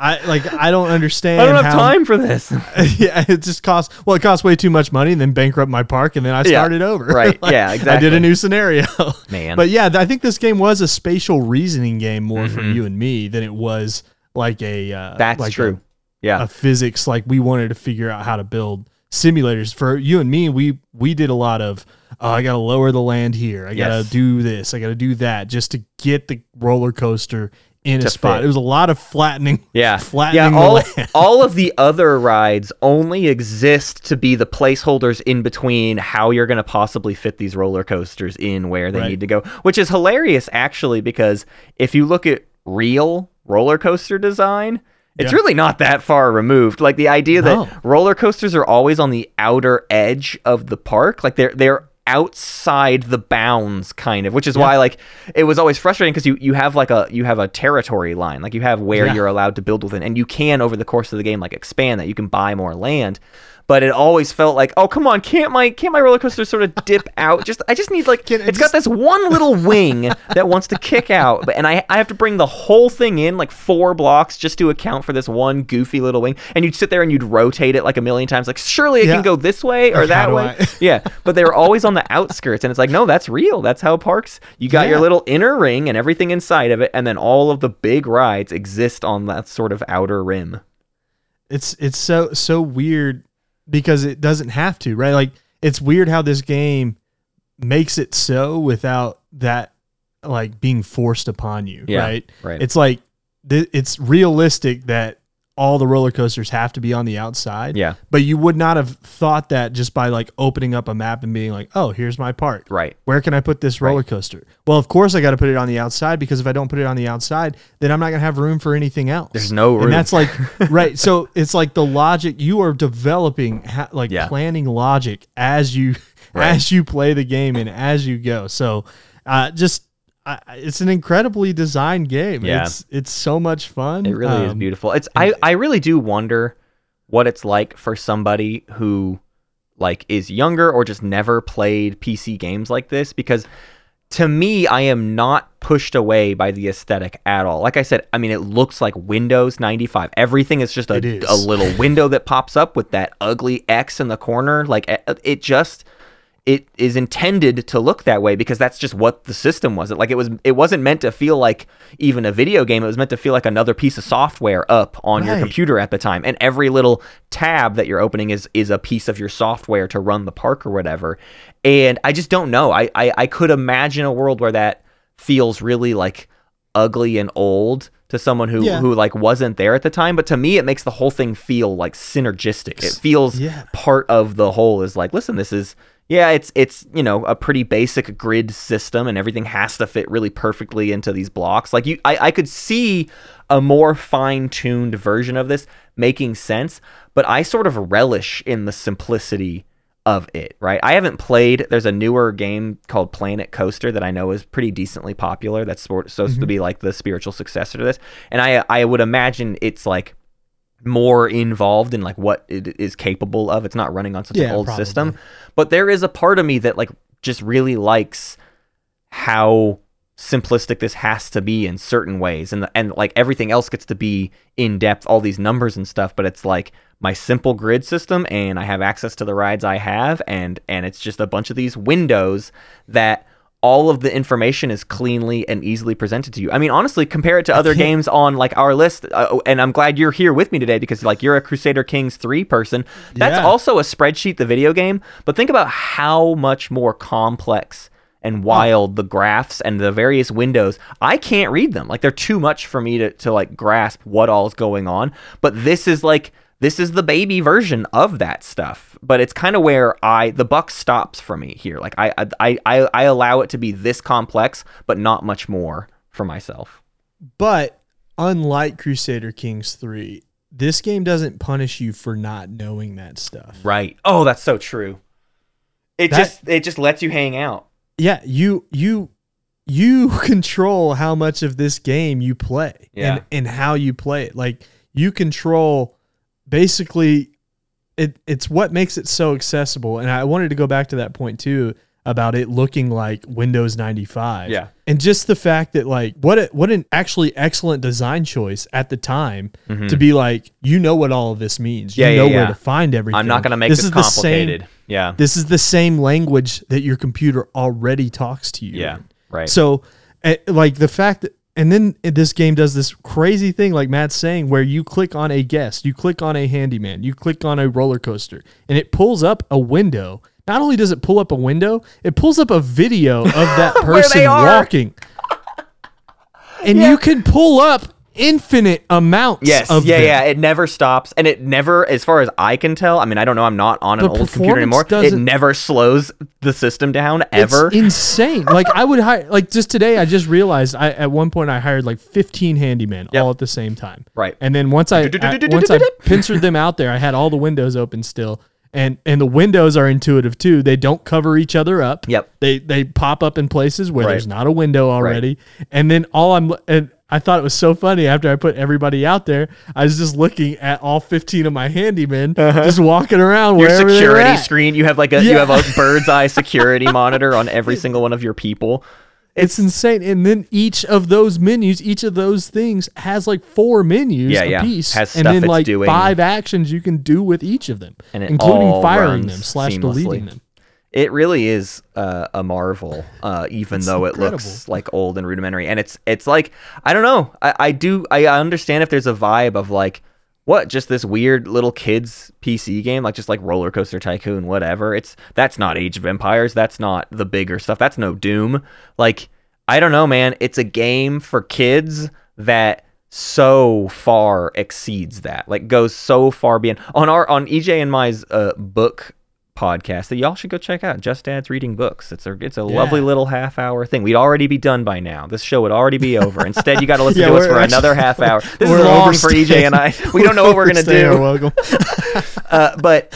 B: I like I don't understand.
A: I don't have
B: how-
A: time for this.
B: yeah, it just costs. Well, it costs way too much money, and then bankrupt my park, and then I started over.
A: right. Yeah, Exactly.
B: I did a new scenario.
A: Man.
B: but yeah, I think this game was a spatial reasoning game more for
A: Mm-hmm.
B: you and me than it was like a. Uh,
A: That's
B: like
A: true.
B: A,
A: yeah.
B: a physics like we wanted to figure out how to build simulators for you and me. We we did a lot of. Oh, I got to lower the land here. I got to do this. I got to do that just to get the roller coaster in a spot.
A: fit.
B: It was a lot of flattening.
A: Yeah.
B: flattening
A: yeah, all, all of the other rides only exist to be the placeholders in between how you're going to possibly fit these roller coasters in where they
B: Right.
A: need to go, which is hilarious actually because if you look at real roller coaster design, it's
B: Yeah.
A: really not that far removed. Like the idea
B: No.
A: that roller coasters are always on the outer edge of the park, like they're they're outside the bounds kind of which is why like it was always frustrating because you you have like a you have a territory line like you have where
B: Yeah.
A: you're allowed to build within and you can over the course of the game like expand that you can buy more land but it always felt like oh come on can't my can't my roller coaster sort of dip out? Just i just need like
B: Can it
A: it's got
B: just-
A: this one little wing that wants to kick out but and I, I have to bring the whole thing in like four blocks just to account for this one goofy little wing. And you'd sit there and you'd rotate it like a million times like surely it
B: Yeah.
A: can go this way or
B: Like, how
A: that
B: do
A: way.
B: I-
A: yeah but they were always on the outskirts and it's like no that's real. That's how parks you got your
B: Yeah.
A: little inner ring and everything inside of it and then all of the big rides exist on that sort of outer rim.
B: It's it's so so weird because it doesn't have to, right? Like it's weird how this game makes it so without that like being forced upon you,
A: Yeah,
B: right?
A: right.
B: It's like th- it's realistic that all the roller coasters have to be on the outside.
A: Yeah.
B: But you would not have thought that just by like opening up a map and being like, "Oh, here's my park."
A: right
B: Where can I put this roller coaster? Well, of course I got to put it on the outside because if I don't put it on the outside, then I'm not going to have room for anything else.
A: There's no room.
B: And that's like right. So it's like the logic you are developing, ha- like
A: Yeah.
B: planning logic as you
A: Right.
B: as you play the game and as you go. So uh, just I it's an incredibly designed game.
A: Yeah.
B: It's it's so much fun.
A: It really is
B: Um,
A: beautiful. It's I I really do wonder what it's like for somebody who like is younger or just never played PC games like this because to me I am not pushed away by the aesthetic at all. Like I said, I mean it looks like Windows 95. Everything is just a,
B: is.
A: a little window that pops up with that ugly X in the corner. Like it just it is intended to look that way because that's just what the system was. It like it was it wasn't meant to feel like even a video game. It was meant to feel like another piece of software up on your computer at the time. And every little tab that you're opening is is a piece of your software to run the park or whatever. And I just don't know. I I, I could imagine a world where that feels really like ugly and old to someone who
B: Yeah.
A: who like wasn't there at the time but to me it makes the whole thing feel like synergistic it feels
B: Yeah.
A: part of the whole is like listen this is yeah it's it's you know a pretty basic grid system and everything has to fit really perfectly into these blocks like you i, I could see a more fine-tuned version of this making sense but i sort of relish in the simplicity of it, right? I haven't played. There's a newer game called Planet Coaster that I know is pretty decently popular. That's sort supposed to mm-hmm. be like the spiritual successor to this, and I I would imagine it's like more involved in like what it is capable of. It's not running on such
B: Yeah,
A: an old
B: probably.
A: system, but there is a part of me that like just really likes how simplistic this has to be in certain ways and the, and like everything else gets to be in depth all these numbers and stuff but it's like my simple grid system and I have access to the rides I have and and it's just a bunch of these windows that all of the information is cleanly and easily presented to you. I mean, honestly, compare it to other games on like our list. Uh, and I'm glad you're here with me today because like you're a Crusader Kings 3 person. That's
B: Yeah.
A: also a spreadsheet, the video game. But think about how much more complex and wild the graphs and the various windows. I can't read them. Like they're too much for me to, to like grasp what all's going on. But this is like this is the baby version of that stuff. But it's kind of where I the buck stops for me here. Like I I, I I allow it to be this complex, but not much more for myself.
B: But unlike Crusader Kings 3, this game doesn't punish you for not knowing that stuff.
A: Right. Oh, that's so true. It
B: That-
A: just it just lets you hang out.
B: Yeah, you you you control how much of this game you play
A: Yeah.
B: and and how you play it. Like you control basically it it's what makes it so accessible. And I wanted to go back to that point too about it looking like Windows 95.
A: Yeah.
B: And just the fact that like what a, what an actually excellent design choice at the time to be like you know what all of this means. You
A: Mm-hmm. Yeah, yeah,
B: know
A: yeah.
B: where to find everything.
A: I'm not going to make this,
B: is the same-
A: complicated. yeah.
B: this is the same language that your computer already talks to you.
A: Yeah.
B: in.
A: Right.
B: So, eh, like the fact that, and then this game does this crazy thing, like Matt's saying, where you click on a guest, you click on a handyman, you click on a roller coaster, and it pulls up a window. Not only does it pull up a window, it pulls up a video of that person walking. And you can pull up infinite amounts
A: Yes,
B: of
A: yeah,
B: them.
A: yeah. It never stops, and it never, as far as I can tell. I mean, I don't know. I'm not on an
B: The
A: old computer anymore. It never slows the system down ever.
B: It's insane. like I would hire like just today I just realized I at one point I hired like 15 handymen
A: Yep.
B: all at the same time.
A: Right.
B: And then once I, I once I pincered them out there, I had all the windows open still. And and the windows are intuitive too. They don't cover each other up.
A: Yep.
B: They they pop up in places where
A: Right.
B: there's not a window already. And then all I'm and I thought it was so funny after I put everybody out there. I was just looking at all 15 of my handymen just walking around
A: Uh-huh. your security screen. You have like a you have a bird's eye security monitor on every single one of your people.
B: It's insane. And then each of those menus, each of those things has like four menus
A: Yeah,
B: a
A: yeah.
B: piece.
A: Has
B: and then
A: it's
B: like
A: doing.
B: five actions you can do with each of them.
A: And
B: including firing them slash
A: seamlessly.
B: deleting them.
A: It really is uh, a marvel, uh, even though it looks like old and rudimentary. And it's it's like I don't know. I, I do I understand if there's a vibe of like what just this weird little kids PC game, like just like Roller Coaster Tycoon, whatever. It's that's not Age of Empires. That's not the bigger stuff. That's no Doom. Like I don't know, man. It's a game for kids that so far exceeds that. Like goes so far beyond on our on EJ and my's uh, book podcast that y'all should go check out. Just Dad's reading books. It's a it's a lovely little half hour thing. We'd already be done by now. This show would already be over. Instead, you got to listen
B: Yeah,
A: to us for
B: actually-
A: another half hour. This is
B: We're
A: long for EJ and I. We don't know what we're gonna do.
B: welcome.
A: Uh, but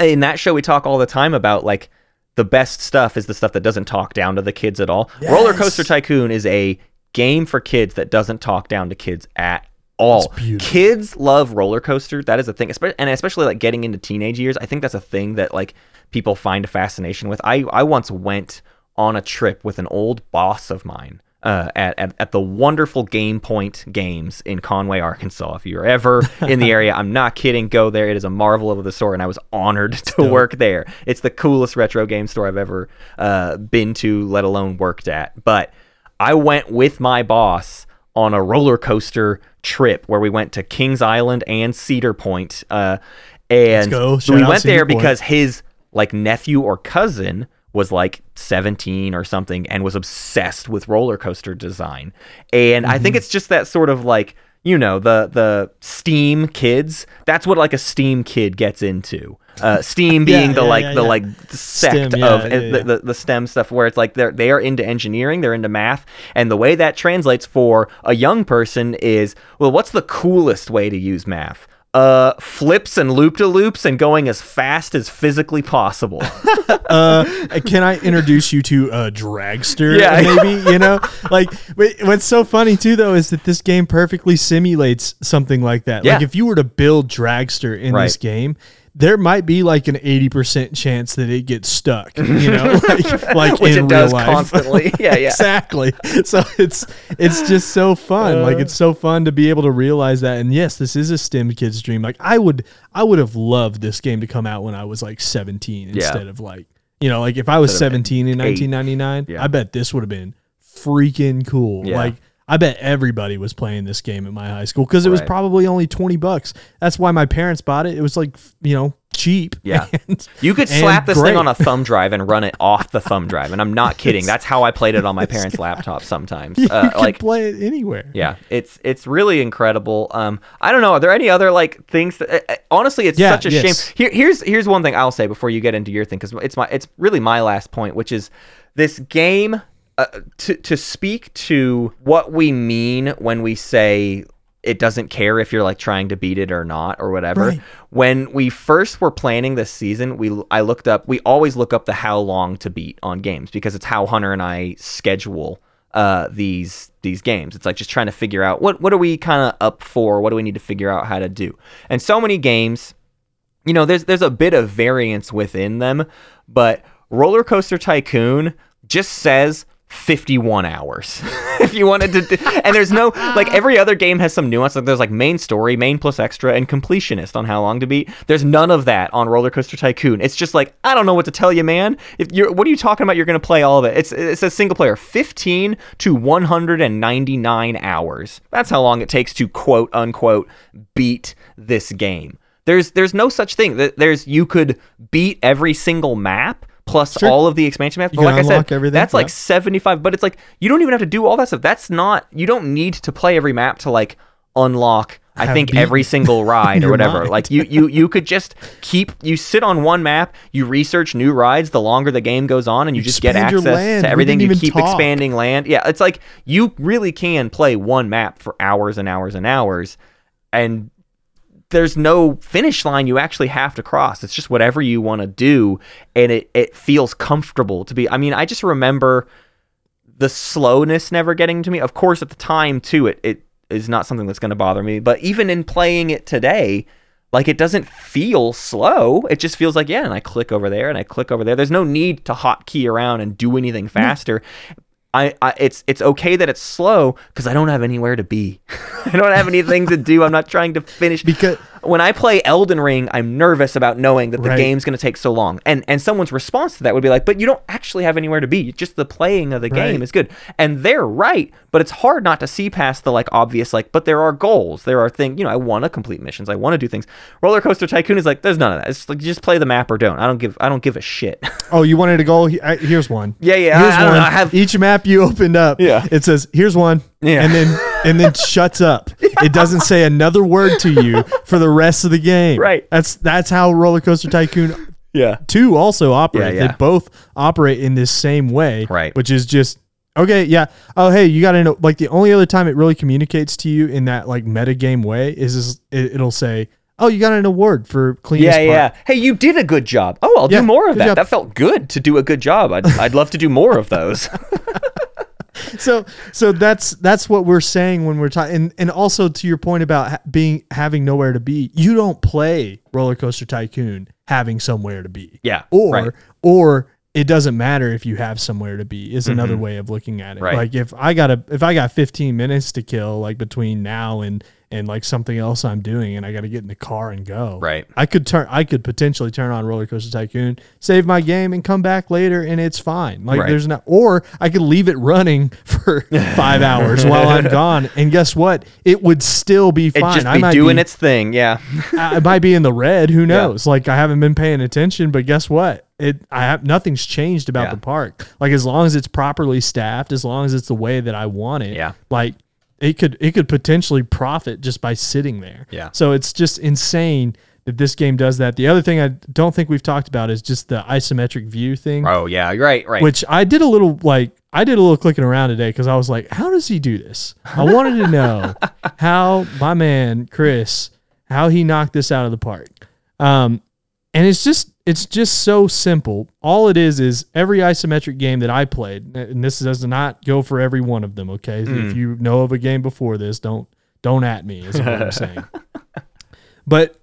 A: in that show, we talk all the time about like the best stuff is the stuff that doesn't talk down to the kids at all. Roller Coaster Tycoon is a game for kids that doesn't talk down to kids at all. Kids love roller coaster. That is a thing, and especially like getting into teenage years. I think that's a thing that like people find a fascination with. I I once went on a trip with an old boss of mine. Uh, at, at, at the wonderful Game Point Games in Conway, Arkansas. If you're ever in the area, I'm not kidding. Go there. It is a marvel of the store, and I was honored to work there. It's the coolest retro game store I've ever uh, been to, let alone worked at. But I went with my boss on a roller coaster trip where we went to Kings Island and Cedar Point. Uh, and
B: go.
A: so we went there
B: Cedar Point.
A: because his like nephew or cousin was like 17 or something and was obsessed with roller coaster design. And I
B: Mm-hmm.
A: think it's just that sort of like you know the the steam kids that's what like a steam kid gets into uh steam
B: Yeah,
A: being the
B: yeah,
A: like
B: yeah,
A: the
B: yeah.
A: like sect
B: STEM,
A: of
B: yeah,
A: uh,
B: yeah.
A: The, the the STEM stuff where it's like they're they are into engineering, they're into math, and the way that translates for a young person is well, what's the coolest way to use math? Uh, flips and loop to loops and going as fast as physically possible.
B: uh, can I introduce you to a dragster?
A: Yeah.
B: maybe you know. Like, what's so funny too, though, is that this game perfectly simulates something like that. Like, if you were to build dragster in this game. There might be like an eighty percent chance that it gets stuck, you know, like, like
A: Which
B: in
A: it does
B: real life.
A: constantly. Yeah, yeah.
B: exactly. So it's it's just so fun.
A: Uh.
B: like it's so fun to be able to realize that. And yes, this is a STEM kid's dream. Like I would I would have loved this game to come out when I was like 17 instead of like you know like if I was 17 in 1999,
A: Yeah.
B: I bet this would have been freaking cool.
A: Yeah.
B: Like I bet everybody was playing this game at my high school because it was
A: Right.
B: probably only 20 bucks. That's why my parents bought it. It was like, you know, cheap.
A: Yeah.
B: And-
A: You could
B: and
A: slap this
B: great.
A: thing on a thumb drive and run it off the thumb drive, and I'm not kidding. That's how I played it on my parents' laptop sometimes.
B: you
A: Uh,
B: can
A: like
B: play it anywhere.
A: Yeah, it's it's really incredible. Um, I don't know. Are there any other like things? That, uh, uh, honestly, it's
B: Yeah,
A: such a
B: yes.
A: shame. Here, here's here's one thing I'll say before you get into your thing because it's my it's really my last point, which is this game. Uh, to to speak to what we mean when we say it doesn't care if you're like trying to beat it or not or whatever.
B: Right.
A: When we first were planning this season, we I looked up. We always look up the how long to beat on games because it's how Hunter and I schedule uh, these these games. It's like just trying to figure out what what are we kind of up for? What do we need to figure out how to do? And so many games, you know, there's there's a bit of variance within them, but Roller Coaster Tycoon just says 51 hours. If you wanted to do, and there's no like every other game has some nuance. Like there's like main story main plus extra and completionist on how long to beat. There's none of that on roller coaster tycoon. It's just like i don't know what to tell you man. If you're what are you talking about? You're gonna play all of it. It's it's a single player 15 to 199 hours. That's how long it takes to quote unquote beat this game. There's there's no such thing. Th- there's you could beat every single map plus
B: Sure.
A: all of the expansion maps but like i said
B: everything,
A: that's like 75 but it's like you don't even have to do all that stuff that's not you don't need to play every map to like unlock i think
B: beaten
A: every single ride or whatever
B: mind.
A: like you you you could just keep you sit on one map you research new rides the longer the game goes on and you, just get access to everything you keep
B: talk.
A: expanding land yeah it's like you really can play one map for hours and hours and hours and there's no finish line you actually have to cross. It's just whatever you want to do, and it it feels comfortable to be. I mean, I just remember the slowness never getting to me. Of course, at the time too, it it is not something that's going to bother me. But even in playing it today, like it doesn't feel slow. It just feels like yeah, and I click over there and I click over there. There's no need to hotkey around and do anything faster. I, I it's it's okay that it's slow because I don't have anywhere to be. I don't have anything to do. I'm not trying to finish
B: Because-
A: when I play Elden Ring, I'm nervous about knowing that the
B: Right.
A: game's going to take so long. And and someone's response to that would be like, "But you don't actually have anywhere to be. Just the playing of the game is good." And they're right, but it's hard not to see past the like obvious like, "But there are goals. There are things, you know, I want to complete missions. I want to do things." Roller Coaster Tycoon is like, "There's none of that. It's like just play the map or don't. I don't give I don't give a shit."
B: Oh, you wanted a goal? Here's one.
A: Yeah, yeah,
B: Here's
A: I- I
B: one.
A: know, I have-
B: Each map you opened up.
A: Yeah.
B: It says, "Here's one."
A: Yeah.
B: And then and then shuts up. It doesn't say another word to you for the rest of the game.
A: Right.
B: That's that's how Roller Coaster Tycoon
A: yeah.
B: 2 also operate.
A: Yeah, yeah.
B: They both operate in this same way.
A: Right.
B: Which is just okay, yeah. Oh, hey, you got to know like the only other time it really communicates to you in that like metagame way is this, it, it'll say, "Oh, you got an award for cleanest
A: Yeah,
B: part."
A: yeah. Hey, you did a good job. Oh, I'll
B: Yeah,
A: do more of that.
B: job.
A: That felt good to do a good job. I'd, I'd love to do more of those.
B: so so that's that's what we're saying when we're talking and, and also to your point about ha- being having nowhere to be you don't play roller coaster tycoon having somewhere to be
A: Yeah,
B: or
A: right.
B: or it doesn't matter if you have somewhere to be is another way of looking at it
A: Mm-hmm. Right.
B: like if i got a if i got 15 minutes to kill like between now and and like something else i'm doing and i got to get in the car and go
A: Right.
B: i could turn i could potentially turn on roller coaster tycoon save my game and come back later and it's fine like
A: Right.
B: there's not or i could leave it running for five hours while i'm gone and guess what it would still be
A: It'd
B: fine
A: just
B: i
A: be
B: might
A: doing
B: be,
A: its thing. Yeah.
B: I I might be in the red. Who knows? Like I haven't been paying attention, but guess what? It I have nothing's changed about
A: Yeah.
B: the park. Like as long as it's properly staffed, as long as it's the way that I want it.
A: Yeah.
B: Like it could it could potentially profit just by sitting there.
A: Yeah.
B: So it's just insane that this game does that. The other thing I don't think we've talked about is just the isometric view thing.
A: Oh, yeah. You're right. Right.
B: Which I did a little like I did a little clicking around today because I was like, how does he do this? I wanted to know how my man Chris how he knocked this out of the park. Um, and it's just it's just so simple. All it is is every isometric game that I played, and this does not go for every one of them. Okay, if you know of a game before this, don't don't at me. Is what I'm saying. But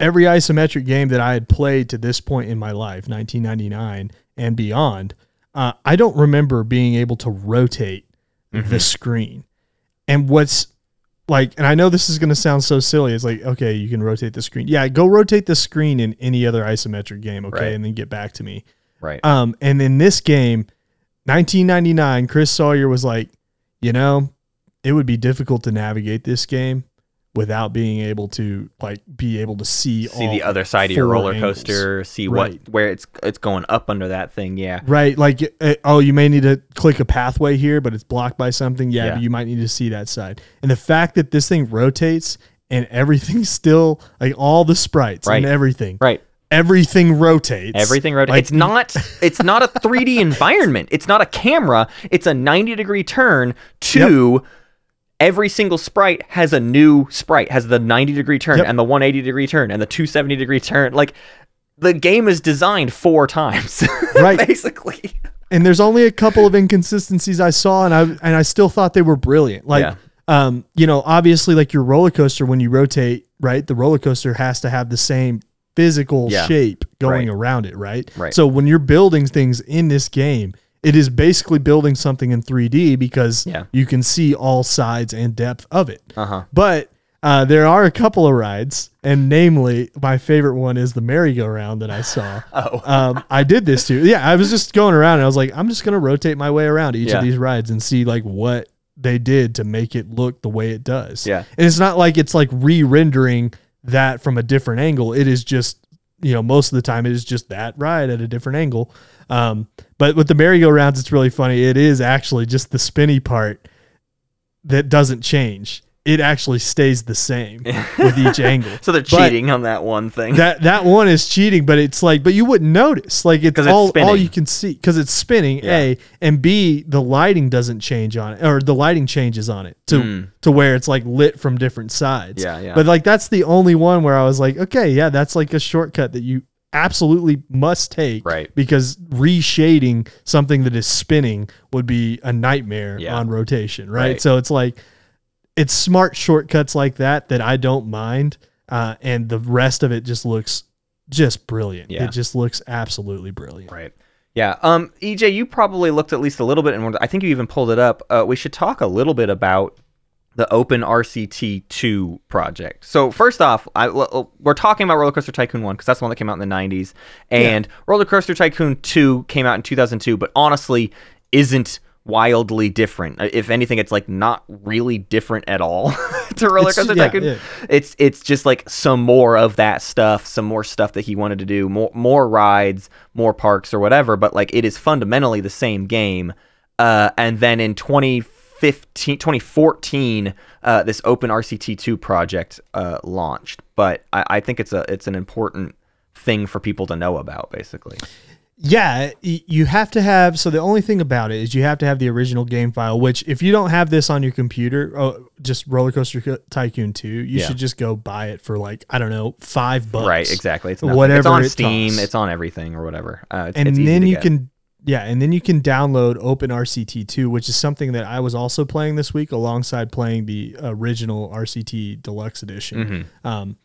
B: every isometric game that I had played to this point in my life, 1999 and beyond, uh, I don't remember being able to rotate the screen. And what's like, and I know this is going to sound so silly. It's like, okay, you can rotate the screen. Yeah, go rotate the screen in any other isometric game, okay,
A: Right.
B: and then get back to me.
A: right.
B: Um, and in this game, 1999, Chris Sawyer was like, you know, it would be difficult to navigate this game without being able to like be able to see
A: see
B: all
A: the other side of your roller
B: angles.
A: coaster. See
B: Right.
A: what where it's it's going up under that thing. Yeah.
B: Right, like uh, oh, you may need to click a pathway here, but it's blocked by something. Yeah,
A: Yeah.
B: but you might need to see that side. And the fact that this thing rotates and everything's still like all the sprites
A: Right.
B: and everything,
A: Right.
B: everything rotates.
A: Everything rotates.
B: Like,
A: it's not. It's not a 3D environment. It's not a camera. It's a 90 degree turn to every single sprite has a new sprite, has the 90 degree turn
B: Yep.
A: and the 180 degree turn and the 270 degree turn. Like the game is designed four times,
B: Right.
A: basically.
B: and there's only a couple of inconsistencies I saw, and I and I still thought they were brilliant. Like,
A: Yeah.
B: um, you know, obviously, like your roller coaster when you rotate, right? The roller coaster has to have the same physical
A: Yeah.
B: shape going
A: Right.
B: around it, right?
A: Right.
B: So when you're building things in this game, it is basically building something in 3D because
A: Yeah.
B: you can see all sides and depth of it.
A: Uh huh.
B: But uh, there are a couple of rides, and namely, my favorite one is the merry-go-round that I saw.
A: Oh.
B: um, I did this too. Yeah, I was just going around, and I was like, I'm just gonna rotate my way around each
A: Yeah.
B: of these rides and see like what they did to make it look the way it does.
A: Yeah.
B: and it's not like it's like re-rendering that from a different angle. It is just you know most of the time it is just that ride at a different angle. Um, but with the merry-go-rounds, it's really funny. It is actually just the spinny part that doesn't change. It actually stays the same with each angle.
A: So they're
B: But
A: cheating on that one thing.
B: That that one is cheating, but it's like, but you wouldn't notice. Like it's
A: it's
B: all all you can see because it's spinning.
A: Yeah.
B: A and B, the lighting doesn't change on it, or the lighting changes on it to to where it's like lit from different sides.
A: Yeah, yeah.
B: But like that's the only one where I was like, okay, yeah, that's like a shortcut that you absolutely must take.
A: Right.
B: Because reshading something that is spinning would be a nightmare
A: Yeah.
B: on rotation. Right?
A: Right.
B: So it's like it's smart shortcuts like that that I don't mind. Uh, and the rest of it just looks just brilliant.
A: Yeah.
B: It just looks absolutely brilliant.
A: Right. Yeah. Um, EJ, you probably looked at least a little bit, and I think you even pulled it up. Uh, we should talk a little bit about the Open RCT 2 project. So first off, I, we're talking about Roller Coaster Tycoon 1 because that's the one that came out in the 90s, and Roller Coaster Tycoon 2 came out in 2002, but honestly isn't wildly different. Uh, If anything, it's like not really different at all to Roller
B: It's-
A: Coaster
B: yeah,
A: Tycoon.
B: yeah.
A: It's it's just like some more of that stuff, some more stuff that he wanted to do, more more rides, more parks or whatever. But like it is fundamentally the same game. Uh, and then in 2015, 2014, uh, this Open RCT2 project uh, launched. But I, I think it's a it's an important thing for people to know about, basically.
B: Yeah, you have to have. So the only thing about it is you have to have the original game file. Which, if you don't have this on your computer, oh, just Roller Coaster Tycoon Two, you
A: Yeah.
B: should just go buy it for like I don't know five bucks.
A: Right, exactly. It's nothing.
B: Whatever
A: It's on
B: it
A: Steam.
B: costs.
A: It's on everything or whatever. Uh, it's,
B: and
A: it's
B: then you
A: get.
B: can yeah and then you can download OpenRCT2 which is something that I was also playing this week alongside playing the original RCT deluxe edition
A: Mm-hmm.
B: um,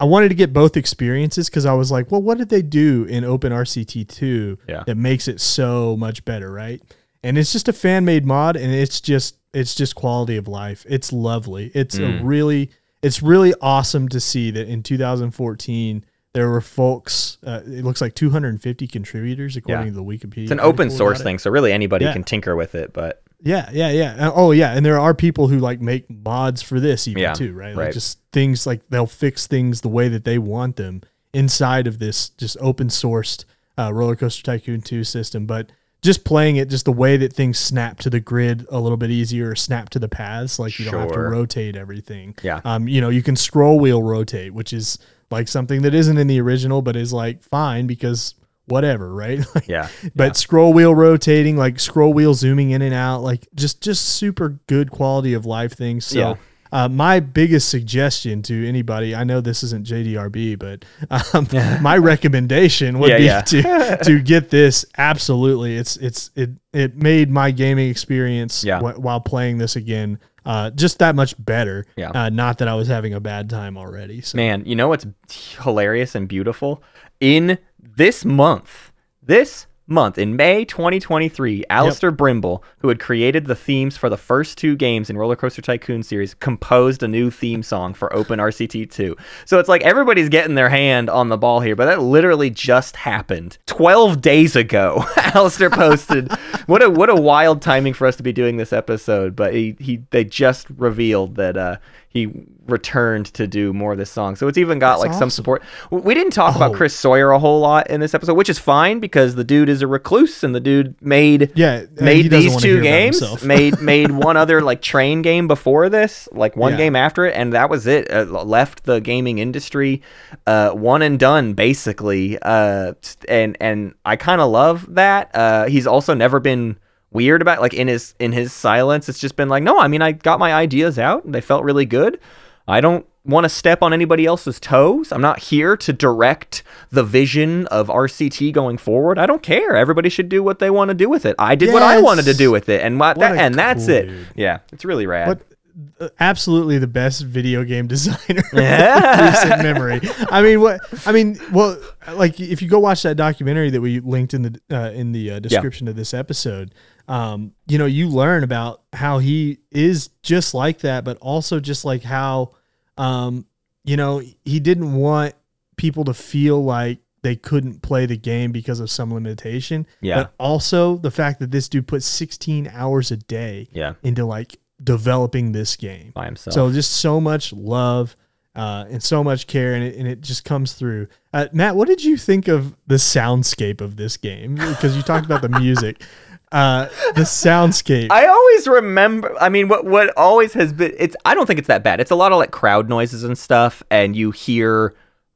B: I wanted to get both experiences because I was like well what did they do in OpenRCT2
A: Yeah.
B: that makes it so much better right and it's just a fan made mod and it's just it's just quality of life it's lovely it's
A: Mm.
B: a really it's really awesome to see that in 2014 there were folks uh, it looks like 250 contributors according
A: Yeah.
B: to the wikipedia
A: It's an open source thing, so really anybody
B: Yeah.
A: can tinker with it. But
B: yeah yeah yeah Uh, oh yeah and there are people who like make mods for this even
A: Yeah,
B: too right like
A: right.
B: just things like they'll fix things the way that they want them inside of this just open sourced uh, roller coaster tycoon 2 system but just playing it just the way that things snap to the grid a little bit easier or snap to the paths like you don't have to rotate everything
A: Yeah.
B: um you know you can scroll wheel rotate which is like something that isn't in the original but is like fine because whatever right? Like,
A: yeah,
B: but scroll wheel rotating like scroll wheel zooming in and out like just just super good quality of life things. So
A: Yeah.
B: uh, my biggest suggestion to anybody i know this isn't jdrb but um, my recommendation would
A: Yeah,
B: be
A: yeah.
B: to to get this. Absolutely. It's it's it it made my gaming experience
A: Yeah.
B: wh- while playing this again uh, just that much better
A: Yeah.
B: uh, not that i was having a bad time already so
A: Man, you know what's hilarious and beautiful? In this month, this month, in May 2023, Allister Brimble, who had created the themes for the first two games in Roller Coaster Tycoon series, composed a new theme song for Open RCT 2. So it's like everybody's getting their hand on the ball here, but that literally just happened 12 days ago. Alistair posted, what a what a wild timing for us to be doing this episode, but he, he they just revealed that uh he returned to do more of this song. So it's even got like some support. We didn't talk about
B: Oh.
A: Chris Sawyer a whole lot in this episode, which is fine because the dude is a recluse and the dude made
B: Yeah,
A: made these two games, made made one other like train game before this, like one
B: Yeah.
A: game after it, and that was it. Uh, left the gaming industry, uh, one and done basically. Uh, and and I kind of love that. Uh, he's also never been weird about like in his in his silence. It's just been like, no, I mean, I got my ideas out. And they felt really good. I don't want to step on anybody else's toes. I'm not here to direct the vision of RCT going forward. I don't care. Everybody should do what they want to do with it. I did what I wanted to do with it, and what, that, and that's
B: cool
A: it.
B: dude.
A: Yeah, it's really rad.
B: What absolutely the best video game designer
A: Yeah.
B: recent memory. I mean, what? I mean, well, like if you go watch that documentary that we linked in the uh, in the uh, description of this episode, um, you know, you learn about how he is just like that, but also just like how, um, you know, he didn't want people to feel like they couldn't play the game because of some limitation.
A: Yeah.
B: But also the fact that this dude put 16 hours a day
A: Yeah,
B: into like developing this game.
A: by himself.
B: So just so much love uh, and so much care, and it, and it just comes through. Uh, Matt, what did you think of the soundscape of this game? Because you talked about the music, uh, the soundscape.
A: I always remember. I mean, what what always has been. It's. I don't think it's that bad. It's a lot of like crowd noises and stuff, and you hear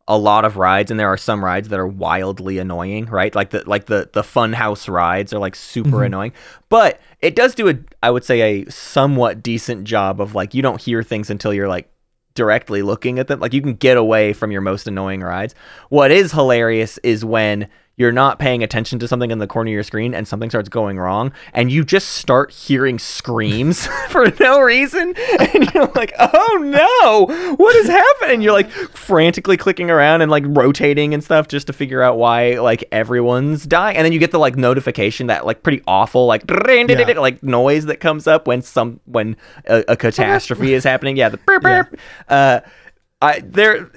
A: a lot of rides, and there are some rides that are wildly annoying, right? Like the like the the fun house rides are like super mm-hmm. annoying, but it does do a. I would say a somewhat decent job of like you don't hear things until you're like directly looking at them. Like you can get away from your most annoying rides. What is hilarious is when you're not paying attention to something in the corner of your screen and something starts going wrong and you just start hearing screams for no reason and you're like oh no what is happening? You're like frantically clicking around and like rotating and stuff just to figure out why like everyone's dying. And then you get the like notification that like pretty awful like
B: Yeah.
A: like noise that comes up when some when a, a catastrophe is happening. Yeah the burp,
B: Yeah.
A: uh i there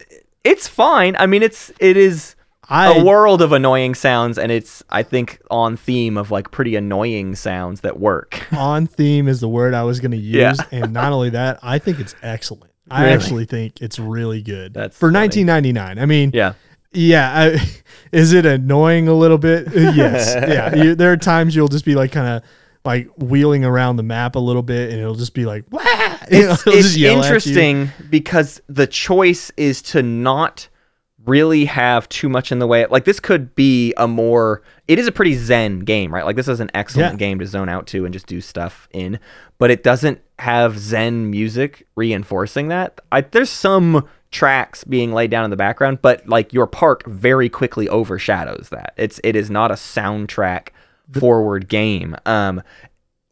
A: it's fine. I mean it's it is
B: I
A: a world of annoying sounds and it's i think on theme of like pretty annoying sounds that work
B: on theme is the word I was going to use,
A: Yeah.
B: and not only that, I think it's excellent. I actually think it's really good.
A: That's
B: for
A: funny.
B: 1999. I mean,
A: yeah
B: Yeah, I, is it annoying a little bit? Yes. yeah, you, there are times you'll just be like kind of like wheeling around the map a little bit, and it'll just be like, Wah!
A: It's, it's
B: just yell at you.
A: interesting because the choice is to not really have too much in the way like this could be a more it is a pretty zen game right? Like this is an excellent
B: Yeah.
A: game to zone out to and just do stuff in but it doesn't have zen music reinforcing that. I, there's some tracks being laid down in the background but like your park very quickly overshadows that. It's it is not a soundtrack forward game um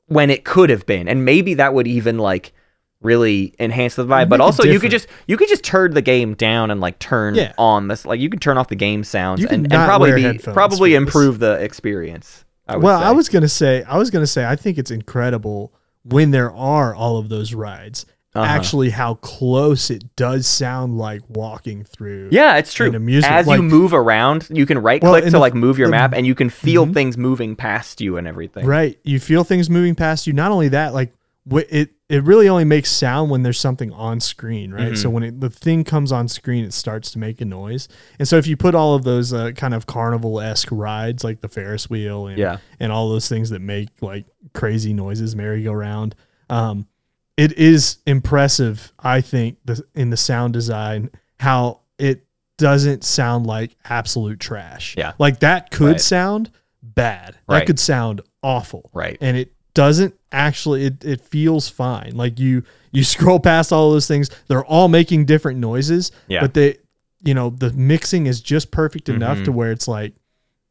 A: when it could have been and maybe that would even like really enhance the vibe but also you could just you could just turn the game down and like turn
B: Yeah.
A: on this like you could turn off the game sounds
B: You can
A: and, and
B: not
A: probably
B: wear
A: be
B: headphones
A: probably
B: for this.
A: improve the experience I would
B: well,
A: say.
B: I was gonna say, I was gonna say, I think it's incredible when there are all of those rides.
A: Uh-huh.
B: Actually, how close it does sound like walking through.
A: yeah it's true
B: amusement,
A: as
B: like-
A: you move around you can right
B: Well,
A: click
B: and
A: to
B: the-
A: like move your
B: the-
A: map and you can feel
B: Mhm.
A: things moving past you and everything
B: Right. You feel things moving past you. Not only that, like it it really only makes sound when there's something on screen, right?
A: Mm-hmm.
B: So when it, the thing comes on screen, it starts to make a noise. And so if you put all of those uh, kind of carnival esque rides, like the Ferris wheel and
A: Yeah.
B: and all those things that make like crazy noises, merry-go-round, um, it is impressive. I think the, in the sound design how it doesn't sound like absolute trash.
A: Yeah.
B: like that could
A: Right.
B: sound bad.
A: Right.
B: That could sound awful
A: right
B: and it doesn't actually it, it feels fine like you you scroll past all those things they're all making different noises
A: Yeah.
B: but they you know the mixing is just perfect enough
A: Mhm.
B: to where it's like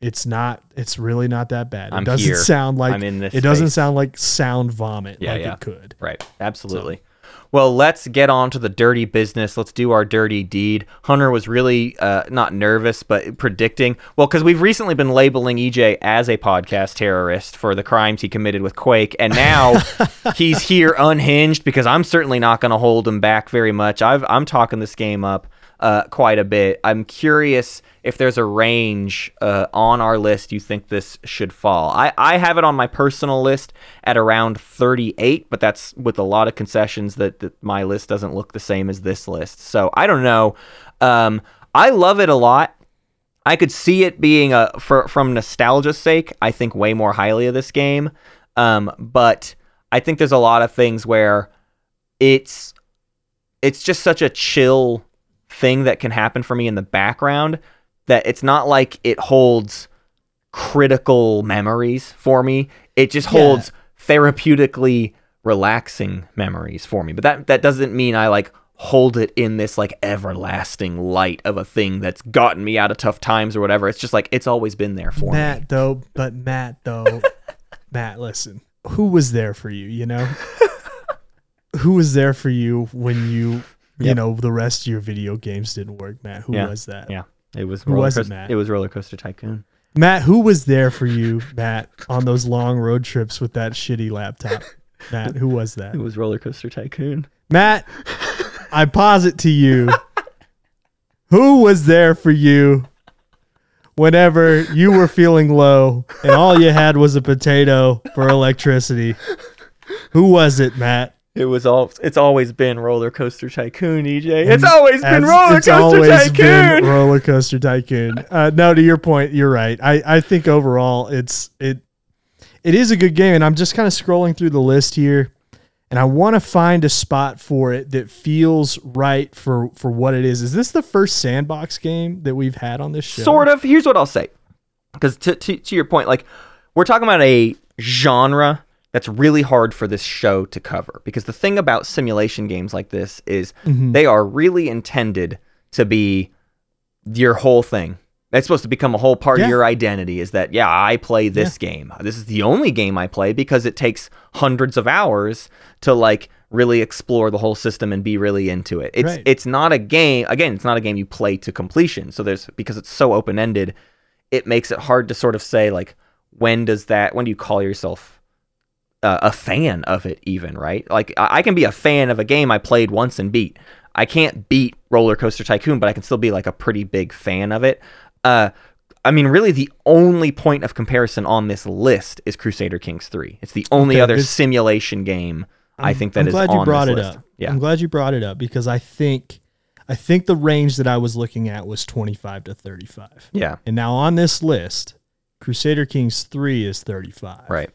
B: it's not it's really not that bad
A: I'm
B: it doesn't
A: here.
B: sound like
A: I'm in this
B: it doesn't sound like sound vomit
A: Yeah,
B: like
A: yeah.
B: it could
A: Right. Absolutely. Well, let's get on to the dirty business. Let's do our dirty deed. Hunter was really uh, not nervous, but predicting. Well, because we've recently been labeling EJ as a podcast terrorist for the crimes he committed with Quake, and now he's here unhinged because I'm certainly not going to hold him back very much. I've, I'm talking this game up uh, quite a bit. I'm curious if there's a range uh, on our list you think this should fall. I, I have it on my personal list at around 38, but that's with a lot of concessions that, that my list doesn't look the same as this list. So I don't know. Um, I love it a lot. I could see it being a for from nostalgia's sake. I think way more highly of this game, um, but I think there's a lot of things where it's it's just such a chill thing that can happen for me in the background that it's not like it holds critical memories for me. it just
B: Yeah.
A: holds therapeutically relaxing memories for me. But that that doesn't mean I like hold it in this like everlasting light of a thing that's gotten me out of tough times or whatever. It's just like it's always been there for me.
B: Matt though, but Matt though, Matt, listen. Who was there for you? You know, who was there for you when you, you
A: Yep.
B: know, the rest of your video games didn't work, Matt? Who
A: Yeah.
B: was that?
A: Yeah. It was roller
B: was it,
A: coaster,
B: Matt?
A: it was roller coaster tycoon.
B: Matt, who was there for you, Matt, on those long road trips with that shitty laptop? Matt, who was that?
A: It was roller coaster tycoon.
B: Matt, I posit to you, who was there for you whenever you were feeling low and all you had was a potato for electricity? Who was it, Matt?
A: It was all. It's always been roller coaster tycoon, EJ. It's always been
B: As-
A: roller
B: it's
A: coaster
B: always been
A: tycoon.
B: roller coaster tycoon. Uh, no, to your point, you're right. I, I think overall it's it it is a good game, and I'm just kind of scrolling through the list here, and I want to find a spot for it that feels right for for what it is. Is this the first sandbox game that we've had on this show?
A: Sort of. Here's what I'll say. Because to, to to your point, like we're talking about a genre that's really hard for this show to cover. Because the thing about simulation games like this is
B: Mm-hmm.
A: they are really intended to be your whole thing. It's supposed to become a whole part
B: Yeah.
A: of your identity. Is that yeah, I play this game. This is the only game I play because it takes hundreds of hours to like really explore the whole system and be really into it. It's
B: Right.
A: it's not a game. Again, it's not a game you play to completion. So there's because it's so open ended, it makes it hard to sort of say like when does that when do you call yourself uh, a fan of it even right like I-, I can be a fan of a game i played once and beat i can't beat roller coaster tycoon but i can still be like a pretty big fan of it uh i mean really the only point of comparison on this list is crusader kings 3 it's the only
B: Okay,
A: other
B: this-
A: simulation game i think that
B: I'm
A: is
B: glad you brought it
A: list.
B: up.
A: yeah
B: I'm glad you brought it up because I think I think the range that I was looking at was 25 to 35.
A: yeah
B: And now on this list, Crusader Kings 3 is 35.
A: right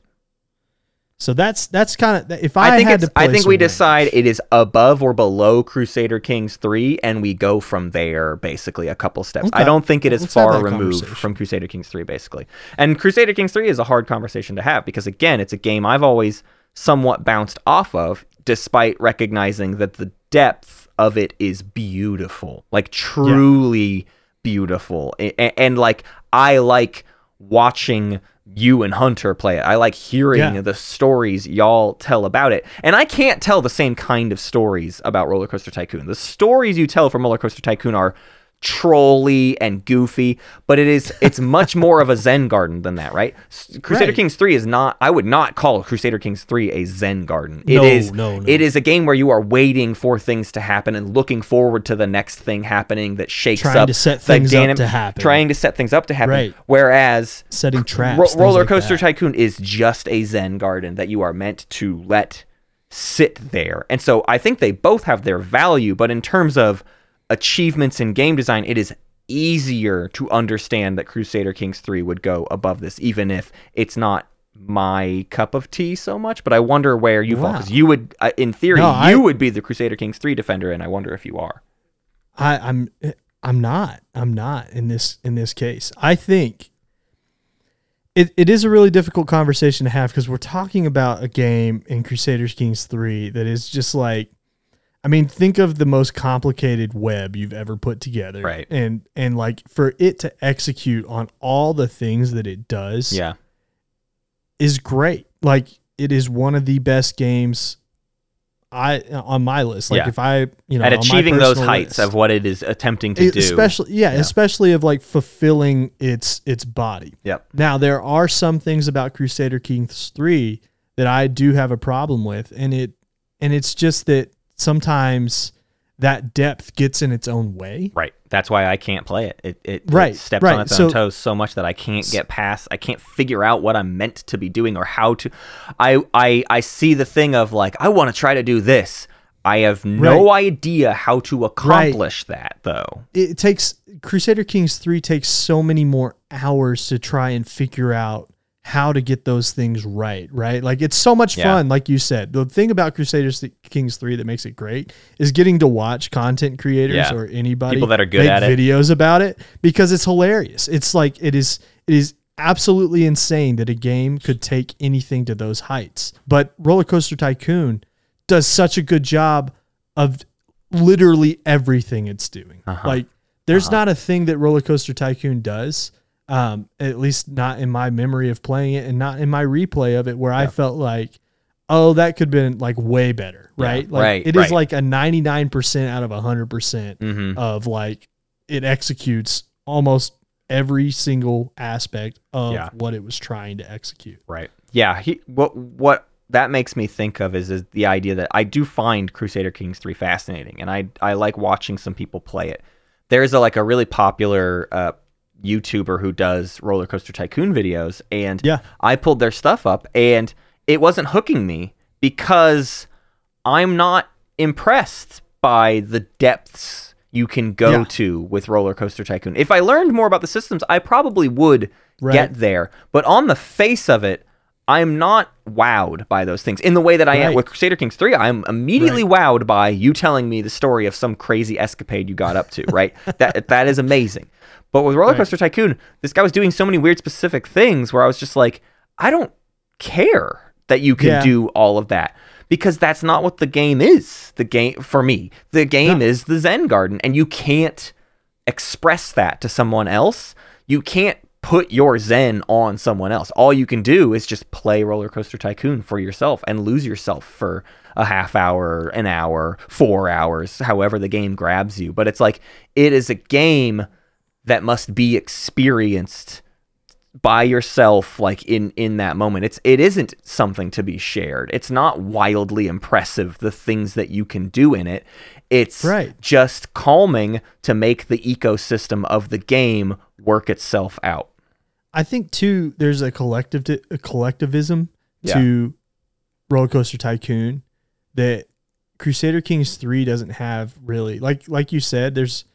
B: So that's that's kind of if I,
A: I think
B: had to
A: I think we
B: range-
A: decide it is above or below Crusader Kings three, and we go from there. Basically, a couple steps. I don't think it is
B: Let's
A: far removed from Crusader Kings three, basically. And Crusader Kings three is a hard conversation to have because again, it's a game I've always somewhat bounced off of, despite recognizing that the depth of it is beautiful, like truly beautiful, A- a- and like I like watching you and Hunter play it. I like hearing
B: Yeah.
A: the stories y'all tell about it. And I can't tell the same kind of stories about Roller Coaster Tycoon. The stories you tell from Roller Coaster Tycoon are trolly and goofy, but it is it's much more of a Zen garden than that, right? Crusader
B: Right.
A: Kings 3 is not I would not call Crusader Kings 3 a Zen garden. It
B: No,
A: is
B: no, no.
A: it is a game where you are waiting for things to happen and looking forward to the next thing happening that shakes
B: Trying
A: up
B: to set
A: the
B: things up to happen.
A: Trying to set things up to happen.
B: Right.
A: Whereas
B: setting traps.
A: Ro- Roller Coaster. Tycoon is just a Zen garden that you are meant to let sit there. And so I think they both have their value, but in terms of achievements in game design, it is easier to understand that Crusader Kings 3 would go above this, even if it's not my cup of tea so much. But I wonder where you fall because you would, uh, in theory,
B: No, I-
A: you would be the Crusader Kings 3 defender, and I wonder if you are.
B: I, I'm I'm not. I'm not in this in this case. I think it, it is a really difficult conversation to have because we're talking about a game in Crusaders Kings 3 that is just like I mean, think of the most complicated web you've ever put together.
A: Right.
B: And and like for it to execute on all the things that it does
A: Yeah.
B: is great. Like it is one of the best games I on my list. Like
A: Yeah.
B: if I, you know,
A: At achieving those heights
B: list.
A: of what it is attempting to
B: It-
A: do.
B: especially yeah,
A: Yeah.
B: especially of like fulfilling its its body.
A: Yep.
B: Now there are some things about Crusader Kings 3 that I do have a problem with and it and it's just that sometimes that depth gets in its own way.
A: Right. That's why I can't play it. It, it, it steps
B: right.
A: on its own toes so much that I can't get past. I can't figure out what I'm meant to be doing or how to. I I I see the thing of like I want to try to do this. I have no idea how to accomplish that though.
B: It takes Crusader Kings 3 takes so many more hours to try and figure out how to get those things right, right? Like it's so much
A: Yeah.
B: fun, like you said. The thing about Crusaders Kings 3 that makes it great is getting to watch content creators
A: Yeah.
B: or anybody
A: People that are good
B: make
A: at it.
B: videos about it because it's hilarious. It's like it is it is absolutely insane that a game could take anything to those heights. But Roller Coaster Tycoon does such a good job of literally everything it's doing. Uh-huh. Like there's uh-huh. not a thing that Roller Coaster Tycoon does, um, at least not in my memory of playing it and not in my replay of it where I felt like, oh, that could have been like way better, right? like
A: right,
B: it is
A: right.
B: like a 99% out of 100%
A: Mhm.
B: of like it executes almost every single aspect of
A: Yeah.
B: what it was trying to execute.
A: Right. Yeah. He, what what that makes me think of is, is the idea that I do find Crusader Kings three fascinating, and I I like watching some people play it. There's a like a really popular uh, YouTuber who does roller coaster tycoon videos, and
B: Yeah.
A: I pulled their stuff up, and it wasn't hooking me because I'm not impressed by the depths you can go
B: Yeah.
A: to with roller coaster tycoon. If I learned more about the systems, I probably would
B: Right.
A: get there. But on the face of it, I'm not wowed by those things in the way that I am with Crusader Kings 3. I'm immediately wowed by you telling me the story of some crazy escapade you got up to, right? that that is amazing. But with Roller
B: Right.
A: Coaster Tycoon, this guy was doing so many weird specific things where I was just like, I don't care that you can
B: Yeah.
A: do all of that because that's not what the game is. The game for me, the game
B: No.
A: is the Zen Garden and you can't express that to someone else. You can't put your zen on someone else. All you can do is just play Roller Coaster Tycoon for yourself and lose yourself for a half hour, an hour, 4 hours, however the game grabs you. But it's like it is a game that must be experienced by yourself like in in that moment it's it isn't something to be shared it's not wildly impressive the things that you can do in it it's
B: Right.
A: just calming to make the ecosystem of the game work itself out
B: I think too there's a collective a collectivism
A: Yeah.
B: to Roller Coaster Tycoon that Crusader Kings 3 doesn't have really. Like like you said there's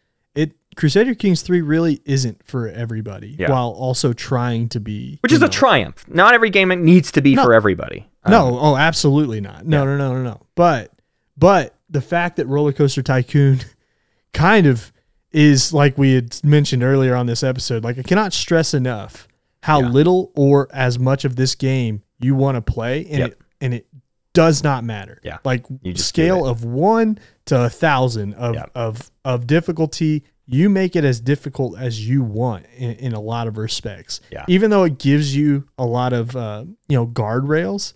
B: Crusader Kings 3 really isn't for everybody
A: Yeah.
B: while also trying to be
A: which is a triumph not every game needs to be
B: No.
A: for everybody Um,
B: No, oh, absolutely not. No, no, no, no, no. But but the fact that Roller Coaster Tycoon kind of is like we had mentioned earlier on this episode, like I cannot stress enough how
A: Yeah.
B: little or as much of this game you want to play and
A: Yep.
B: it and it does not matter.
A: Yeah.
B: Like scale of one to a thousand of,
A: Yep.
B: of of difficulty, you make it as difficult as you want in, in a lot of respects.
A: Yeah.
B: Even though it gives you a lot of uh, you know guardrails,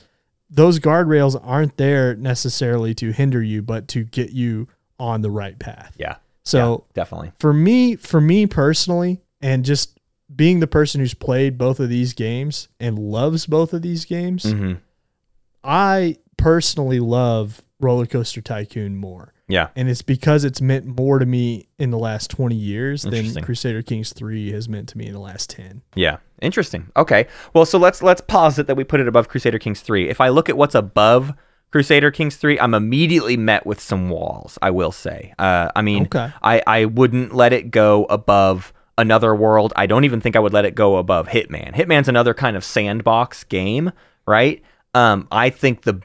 B: those guardrails aren't there necessarily to hinder you, but to get you on the right path.
A: yeah
B: So
A: yeah, definitely
B: for me, for me personally, and just being the person who's played both of these games and loves both of these games,
A: hmm
B: I personally love Roller Coaster Tycoon more.
A: Yeah
B: And it's because it's meant more to me in the last 20 years than Crusader Kings 3 has meant to me in the last 10.
A: Yeah. Interesting. Okay. Well, so let's let's posit that we put it above Crusader Kings 3. If I look at what's above Crusader Kings 3, I'm immediately met with some walls, I will say. Uh, I mean,
B: Okay.
A: I, I wouldn't let it go above Another World. I don't even think I would let it go above Hitman. Hitman's another kind of sandbox game, right? Um, I think the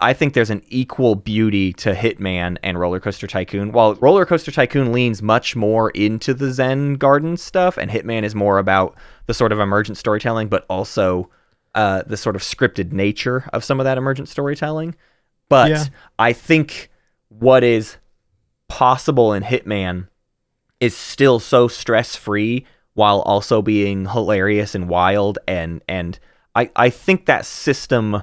A: I think there's an equal beauty to Hitman and Roller Coaster Tycoon. While Roller Coaster Tycoon leans much more into the Zen Garden stuff, and Hitman is more about the sort of emergent storytelling, but also uh, the sort of scripted nature of some of that emergent storytelling. But
B: Yeah.
A: I think what is possible in Hitman is still so stress free while also being hilarious and wild and and I, I think that system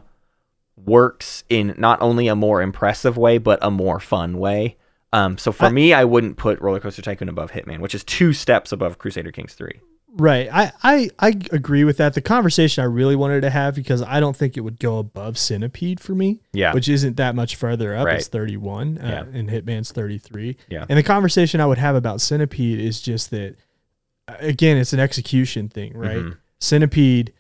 A: works in not only a more impressive way but a more fun way. Um, so for
B: I-
A: me, I wouldn't put Roller Coaster Tycoon above Hitman, which is two steps above Crusader Kings three.
B: Right. I, I, I agree with that. The conversation I really wanted to have because I don't think it would go above Centipede for me.
A: Yeah.
B: Which isn't that much further up.
A: Right.
B: It's 31 uh,
A: Yeah.
B: and Hitman's 33.
A: Yeah.
B: And the conversation I would have about Centipede is just that, uh, again, it's an execution thing, right?
A: Mhm.
B: Centipede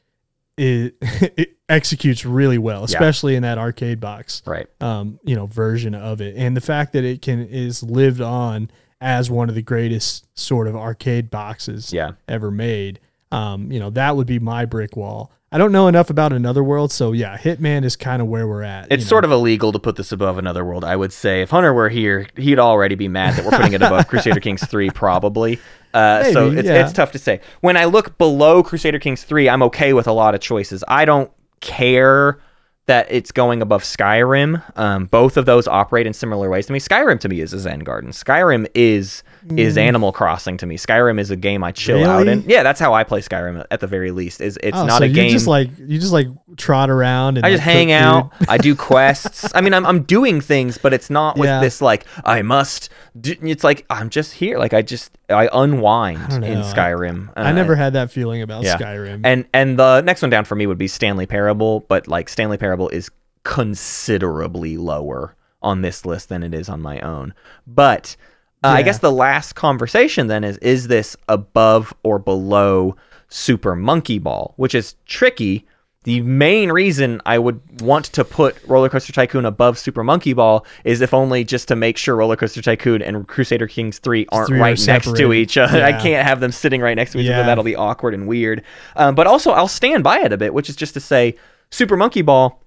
B: it, it executes really well, especially in that arcade box
A: Right.
B: um, you know, version of it. And the fact that it can is lived on as one of the greatest sort of arcade boxes
A: Yeah.
B: ever made. Um, you know, that would be my brick wall. I don't know enough about Another World, so yeah, Hitman is kind of where we're at.
A: It's sort of illegal to put this above Another World, I would say. If Hunter were here, he'd already be mad that we're putting it above Crusader Kings 3, probably. Uh, so it's,
B: yeah.
A: it's tough to say. When I look below Crusader Kings 3, I'm okay with a lot of choices. I don't care that it's going above Skyrim. Um, both of those operate in similar ways to me. Skyrim to me is a Zen garden. Skyrim is is Animal Crossing to me. Skyrim is a game I chill out
B: Mm.
A: In. Yeah, that's how I play Skyrim at the very least. Is it's
B: Oh,
A: not
B: so
A: a
B: you
A: game.
B: You just like you just like trot around and
A: I
B: like,
A: just hang out. I do quests. I mean, I'm, I'm doing things, but it's not with
B: Yeah.
A: this like I must. Do, it's like I'm just here. Like I just I unwind
B: don't
A: in. Skyrim.
B: I
A: Uh,
B: never had that feeling about
A: yeah.
B: Skyrim.
A: And and the next one down for me would be Stanley Parable, but like Stanley Parable is considerably lower on this list than it is on my own. But uh, I guess the last conversation then is is this above or below Super Monkey Ball, which is tricky. The main reason I would want to put Roller Coaster Tycoon above Super Monkey Ball is if only just to make sure Roller Coaster Tycoon and Crusader Kings 3 aren't
B: Three are
A: right next to each other. I can't have them sitting right next to each other. That'll be awkward and weird. Um, but also, I'll stand by it a bit, which is just to say, Super Monkey Ball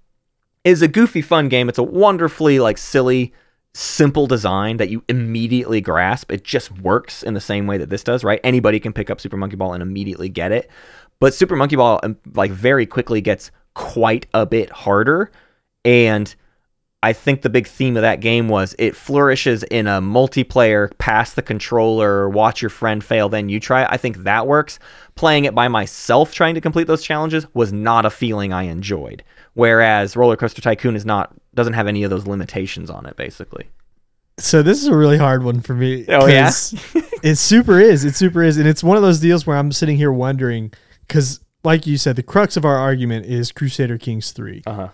A: is a goofy, fun game. It's a wonderfully like silly, simple design that you immediately grasp. It just works in the same way that this does, right? Anybody can pick up Super Monkey Ball and immediately get it. But Super Monkey Ball um, like very quickly gets quite a bit harder and I think the big theme of that game was it flourishes in a multiplayer, pass the controller, watch your friend fail, then you try. I think that works. Playing it by myself, trying to complete those challenges, was not a feeling I enjoyed. Whereas Roller Coaster Tycoon is not doesn't have any of those limitations on it, basically.
B: So this is a really hard one for me.
A: Oh, yeah?
B: it super is. It super is, and it's one of those deals where I'm sitting here wondering because, like you said, the crux of our argument is Crusader Kings three.
A: Uh huh.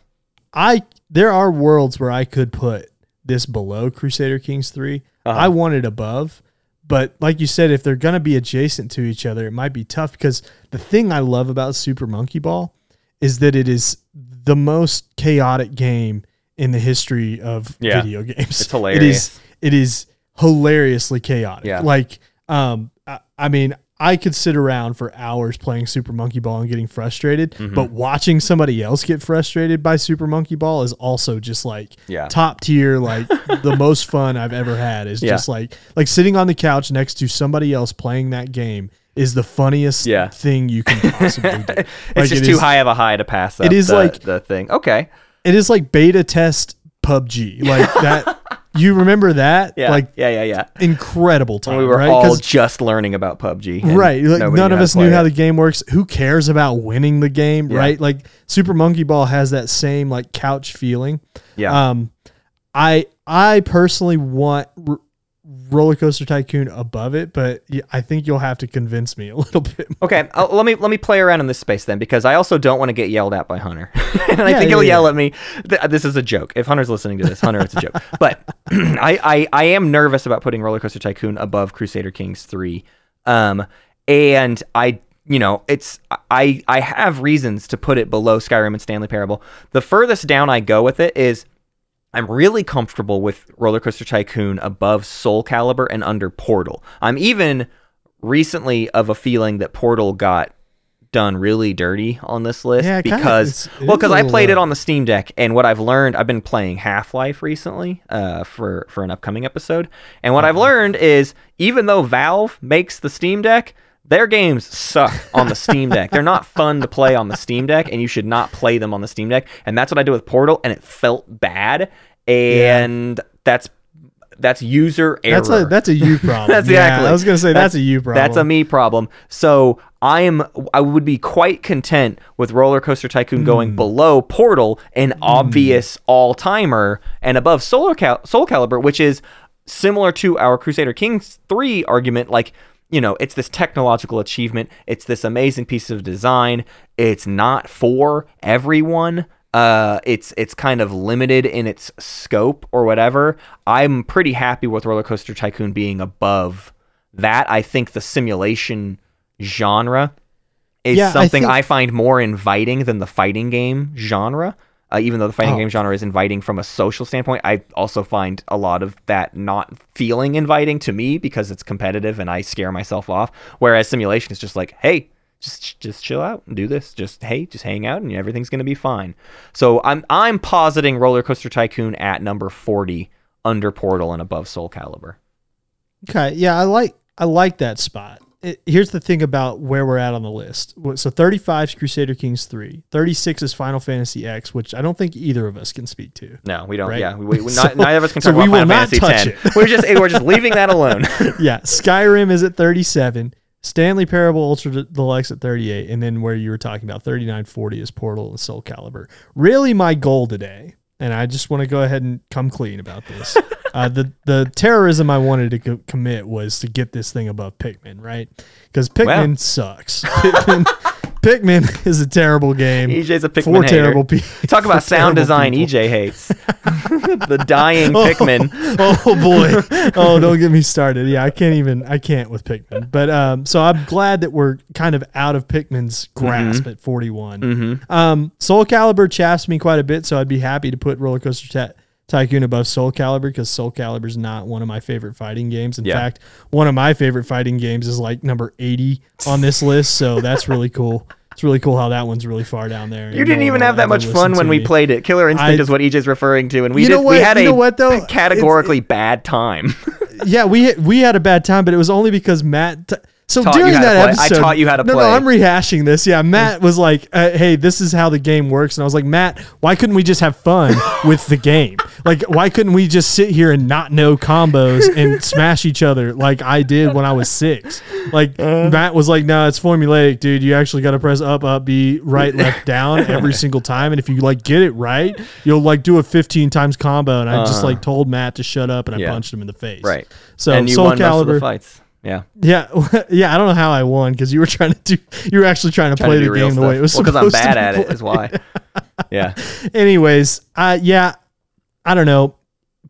B: I there are worlds where I could put this below Crusader Kings 3.
A: Uh-huh.
B: I want it above. But like you said, if they're going to be adjacent to each other, it might be tough because the thing I love about Super Monkey Ball is that it is the most chaotic game in the history of
A: Yeah.
B: video games.
A: It's
B: It
A: hilarious.
B: is it is hilariously chaotic.
A: Yeah.
B: Like um I, I mean, I could sit around for hours playing Super Monkey Ball and getting frustrated,
A: Mm-hmm.
B: but watching somebody else get frustrated by Super Monkey Ball is also just like
A: Yeah.
B: top tier, like the most fun I've ever had. Is
A: Yeah.
B: just like like sitting on the couch next to somebody else playing that game is the funniest
A: Yeah.
B: thing you can possibly do.
A: It's
B: Like,
A: just
B: it
A: too
B: is-
A: high of a high to pass up.
B: It is
A: the,
B: like-
A: the thing. Okay.
B: It is like beta test PUBG. Like that you remember that?
A: Yeah.
B: Like
A: yeah. Yeah. Yeah.
B: incredible time.
A: When we were
B: right?
A: all just learning about PUBG.
B: right like none of us knew how
A: it.
B: the game works who cares about winning the game
A: Yeah.
B: right like super monkey ball has that same like couch feeling
A: Yeah.
B: um i i personally want roller coaster tycoon above it but i think you'll have to convince me a little bit
A: Okay, uh, let me let me play around in this space then, because I also don't want to get yelled at by Hunter, and I think
B: yeah,
A: he'll yell at me. This is a joke. If Hunter's listening to this, Hunter, it's a joke. But I, I I am nervous about putting Roller Coaster Tycoon above Crusader Kings three, um, and I you know it's I I have reasons to put it below Skyrim and Stanley Parable. The furthest down I go with it is I'm really comfortable with Roller Coaster Tycoon above Soul Calibur and under Portal. I'm even recently of a feeling that Portal got done really dirty on this list
B: Yeah, it kinda-
A: because
B: it's-
A: well because I played it
B: uh,
A: on the Steam Deck and what I've learned I've been playing Half-Life recently uh, for for an upcoming episode and what I've
B: Uh-huh.
A: learned is even though Valve makes the Steam Deck their games suck on the Steam Deck. They're not fun to play on the Steam Deck, and you should not play them on the Steam Deck. And that's what I did with Portal, and it felt bad. And that's that's user error.
B: that's a that's a you problem
A: That's
B: Yeah,
A: exactly.
B: i was gonna say that's, a you problem
A: That's a me problem. So I am. I would be quite content with Roller Coaster Tycoon
B: Hmm.
A: going below Portal, an obvious all timer, and above Solar Cal- Soul Calibur, which is similar to our Crusader Kings three argument. Like you know, it's this technological achievement. It's this amazing piece of design. It's not for everyone uh it's it's kind of limited in its scope or whatever i'm pretty happy with roller coaster tycoon being above that i think the simulation genre is
B: Yeah, I
A: something
B: think-
A: I, find more inviting than the fighting game genre uh, even though the fighting
B: Oh.
A: game genre is inviting from a social standpoint i also find a lot of that not feeling inviting to me because it's competitive and i scare myself off whereas simulation is just like hey just just chill out and do this. Just hey, just hang out and everything's gonna be fine. So I'm I'm positing Roller Coaster Tycoon at number forty under Portal and above Soul Calibur.
B: Okay, yeah, I like I like that spot. It, here's the thing about where we're at on the list. So 35 is Crusader Kings 3. 36 is Final Fantasy X, which I don't think either of us can speak to.
A: No, we don't.
B: Right.
A: Yeah, we, we,
B: So-
A: not, neither of us can
B: so
A: talk
B: we
A: about
B: will
A: Final
B: not
A: Fantasy
B: touch
A: X. We're just we're just leaving that alone.
B: yeah, Skyrim is at 37. Stanley Parable Ultra Deluxe at 38, and then where you were talking about 39, 40 is Portal and Soul Calibur. Really, my goal today, and I just want to go ahead and come clean about this. uh, the the terrorism I wanted to co- commit was to get this thing above Pikmin, right? Because Pikmin
A: Wow.
B: sucks. Pikmin, Pikmin is a terrible game.
A: EJ's a Pikmin hater.
B: terrible people.
A: Talk about sound design. EJ hates the dying Pikmin.
B: oh boy oh don't get me started yeah i can't even i can't with pikmin but um so i'm glad that we're kind of out of pikmin's grasp at 41 um soul calibur chaps me quite a bit so i'd be happy to put roller coaster Ta- tycoon above soul calibur because soul calibur is not one of my favorite fighting games in
A: Yeah.
B: fact one of my favorite fighting games is like number 80 on this list so that's really cool it's really cool how that one's really far down there
A: You didn't even uh, have that much fun when we played it. Killer Instinct
B: I-
A: is what EJ's referring to, and we
B: You
A: did.
B: know
A: We had
B: You
A: a
B: know what, though?
A: categorically bad time.
B: yeah, we we had a bad time, but it was only because Matt. T- so during that
A: play. I
B: episode,
A: taught you how to
B: no,
A: play.
B: No, I'm rehashing this. Yeah, Matt was like, uh, "Hey, this is how the game works," and I was like, "Matt, why couldn't we just have fun with the game? Like, why couldn't we just sit here and not know combos and smash each other like I did when I was six? Like,
A: Uh.
B: Matt was like, "No, it's formulaic, dude. You actually got to press up, up, B, right, left, down every single time, and if you like get it right, you'll like do a 15 times combo." And I just like told Matt to shut up, and I.
A: Yeah.
B: punched him in the face.
A: right.
B: So
A: and you
B: Soul
A: won most of the
B: Calibur,
A: fights. Yeah.
B: yeah, yeah. I don't know how I won because you were trying to do. You were actually trying to
A: Trying
B: play
A: to
B: the game the way it was
A: stuff. Well,
B: supposed
A: because I'm bad
B: to
A: at it, is why. Yeah.
B: Anyways, uh, yeah, I don't know.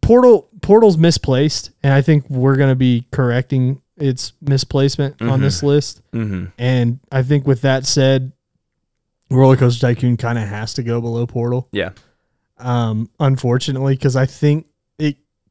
B: Portal Portal's misplaced, and I think we're gonna be correcting its misplacement on this list.
A: hmm
B: And I think with that said, Roller Coaster Tycoon kind of has to go below Portal.
A: Yeah.
B: Um, unfortunately, because I think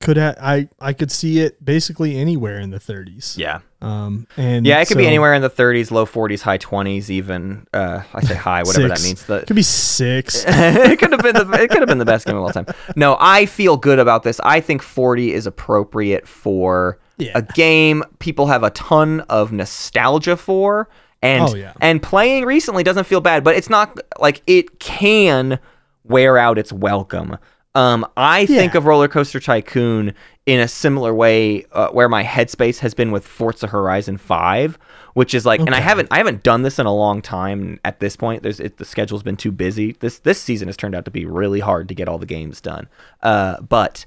B: could have. I I could see it basically anywhere in the 30s.
A: Yeah.
B: Um, and
A: Yeah, it could be anywhere in the 30s, low 40s, high 20s, even. Uh, I say high, whatever that means. The,
B: It could be six.
A: it could have been the it could have been the best game of all time. No, I feel good about this. I think 40 is appropriate for
B: Yeah.
A: a game people have a ton of nostalgia for and
B: Oh, yeah.
A: and playing recently doesn't feel bad, but it's not like it can wear out its welcome. Um, I think of Roller Coaster Tycoon in a similar way uh, where my headspace has been with Forza Horizon 5, which is like, and I haven't I haven't done this in a long time. At this point, there's it, the schedule's been too busy. This this season has turned out to be really hard to get all the games done. Uh, but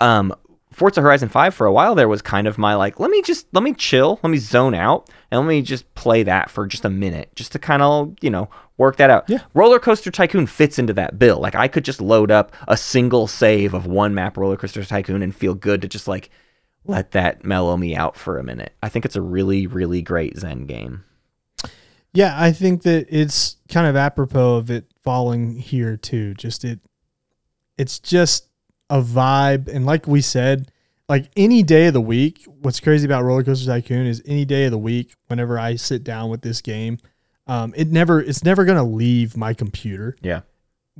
A: um, Forza Horizon 5 for a while there was kind of my like, let me just let me chill, let me zone out, and let me just play that for just a minute, just to kind of you know work that out.
B: Yeah.
A: Roller Coaster Tycoon fits into that bill. Like I could just load up a single save of one map Roller Coaster Tycoon and feel good to just like let that mellow me out for a minute. I think it's a really really great Zen game.
B: Yeah, I think that it's kind of apropos of it falling here too. Just it, it's just a vibe, and like we said, like any day of the week. What's crazy about Roller Coaster Tycoon is any day of the week. Whenever I sit down with this game, um, it never, it's never gonna leave my computer.
A: Yeah.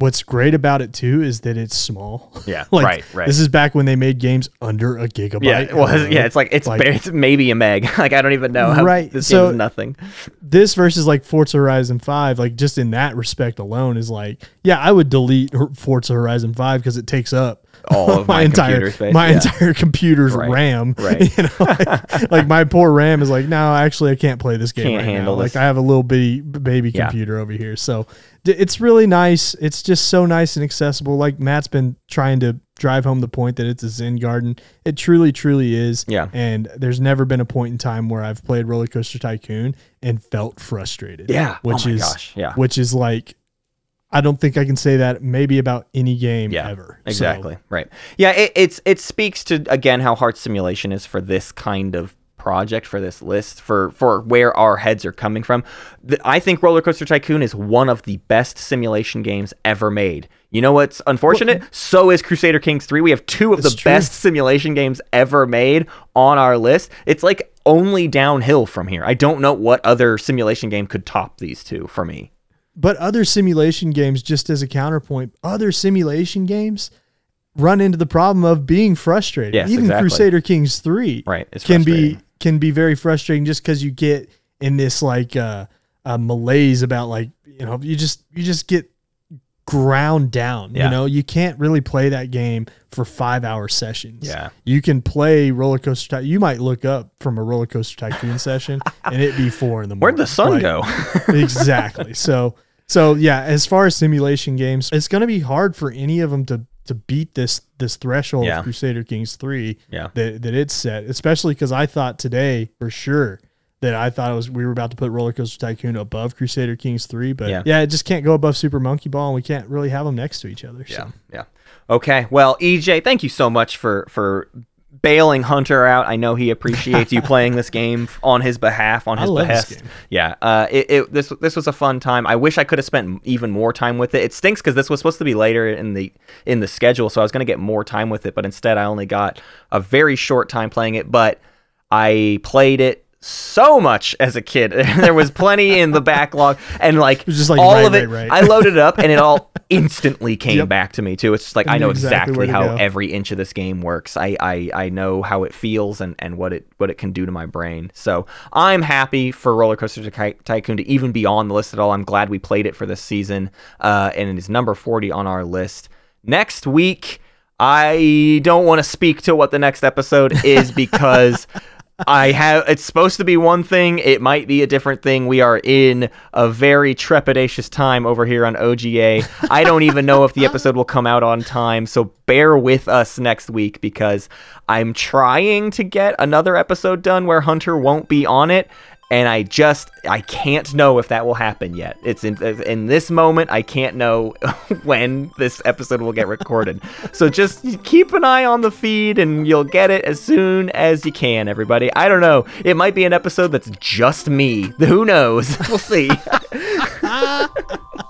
B: What's great about it too is that it's small.
A: Yeah.
B: like
A: right. Right.
B: this is back when they made games under a gigabyte.
A: yeah, well,
B: Uh,
A: yeah, it's like it's,
B: like-
A: ba- it's maybe a meg. Like I don't even know. How,
B: Right,
A: This
B: so-
A: nothing.
B: this versus like Forza Horizon 5, like just in that respect alone, is like, yeah, I would delete Forza Horizon 5 because it takes up
A: All of my
B: entire
A: space,
B: my
A: yeah.
B: entire computer's
A: Right,
B: RAM.
A: right.
B: You know, like, like my poor RAM is like, no, actually, I can't play this game
A: Can't
B: right
A: handle
B: now.
A: this.
B: Like I have a little bitty baby
A: Yeah.
B: computer over here, so it's really nice. It's just so nice and accessible. Like Matt's been trying to drive home the point that it's a Zen garden. It truly, truly is.
A: Yeah.
B: And there's never been a point in time where I've played Roller Coaster Tycoon and felt frustrated.
A: Yeah. Oh
B: Which
A: my
B: is
A: gosh, yeah.
B: Which is like I don't think I can say that maybe about any game
A: Yeah,
B: ever. So,
A: Exactly. Right. Yeah. It, it's it speaks to again how hard simulation is for this kind of project for this list for for where our heads are coming from. The, I think Roller Coaster Tycoon is one of the best simulation games ever made. You know what's unfortunate? so is Crusader Kings 3. We have two of the
B: true.
A: best simulation games ever made on our list. It's like only downhill from here. I don't know what other simulation game could top these two for me.
B: But other simulation games, just as a counterpoint, other simulation games run into the problem of being frustrated.
A: Yes,
B: Even
A: exactly.
B: Crusader Kings 3
A: Right,
B: can be. Can be very frustrating just because you get in this like uh, uh malaise about like you know you just you just get ground down.
A: Yeah.
B: You know, you can't really play that game for five hour sessions.
A: Yeah.
B: You can play roller coaster. Ty- you might look up from a roller coaster tycoon session, and it be four in the morning.
A: Where'd the sun
B: Like,
A: go?
B: exactly. So so yeah, as far as simulation games, it's going to be hard for any of them to to beat this this threshold
A: Yeah.
B: of Crusader Kings 3
A: Yeah.
B: that that it's set, especially cuz I thought today for sure that I thought it was we were about to put Roller Coaster Tycoon above Crusader Kings 3, but
A: Yeah.
B: yeah. it just can't go above Super Monkey Ball and we can't really have them next to each other. So.
A: Yeah, yeah. Okay. Well, EJ, thank you so much for for bailing Hunter out. I know he appreciates you playing this game on his behalf, on his behest. Yeah. Uh, it, it this this was a fun time. I wish I could have spent even more time with it. It stinks because this was supposed to be later in the in the schedule, so I was going to get more time with it, but instead I only got a very short time playing it. But I played it so much as a kid. there was plenty in the backlog, and like,
B: just like,
A: all
B: right,
A: of it.
B: right, right.
A: I loaded it up, and it all instantly came
B: Yep.
A: back to me too. It's just like
B: You
A: I know
B: exactly
A: exactly how every inch of this game works. I, I I know how it feels and, and what it what it can do to my brain. So I'm happy for Roller Coaster Ty- Tycoon to even be on the list at all. I'm glad we played it for this season, uh, and it is number 40 on our list. Next week, I don't want to speak to what the next episode is because. I have it's supposed to be one thing, it might be a different thing. We are in a very trepidatious time over here on OGA. I don't even know if the episode will come out on time, so bear with us next week because I'm trying to get another episode done where Hunter won't be on it. And I just I can't know if that will happen yet. It's in in this moment I can't know when this episode will get recorded. so just keep an eye on the feed and you'll get it as soon as you can. Everybody, I don't know. It might be an episode that's just me. Who knows? We'll see.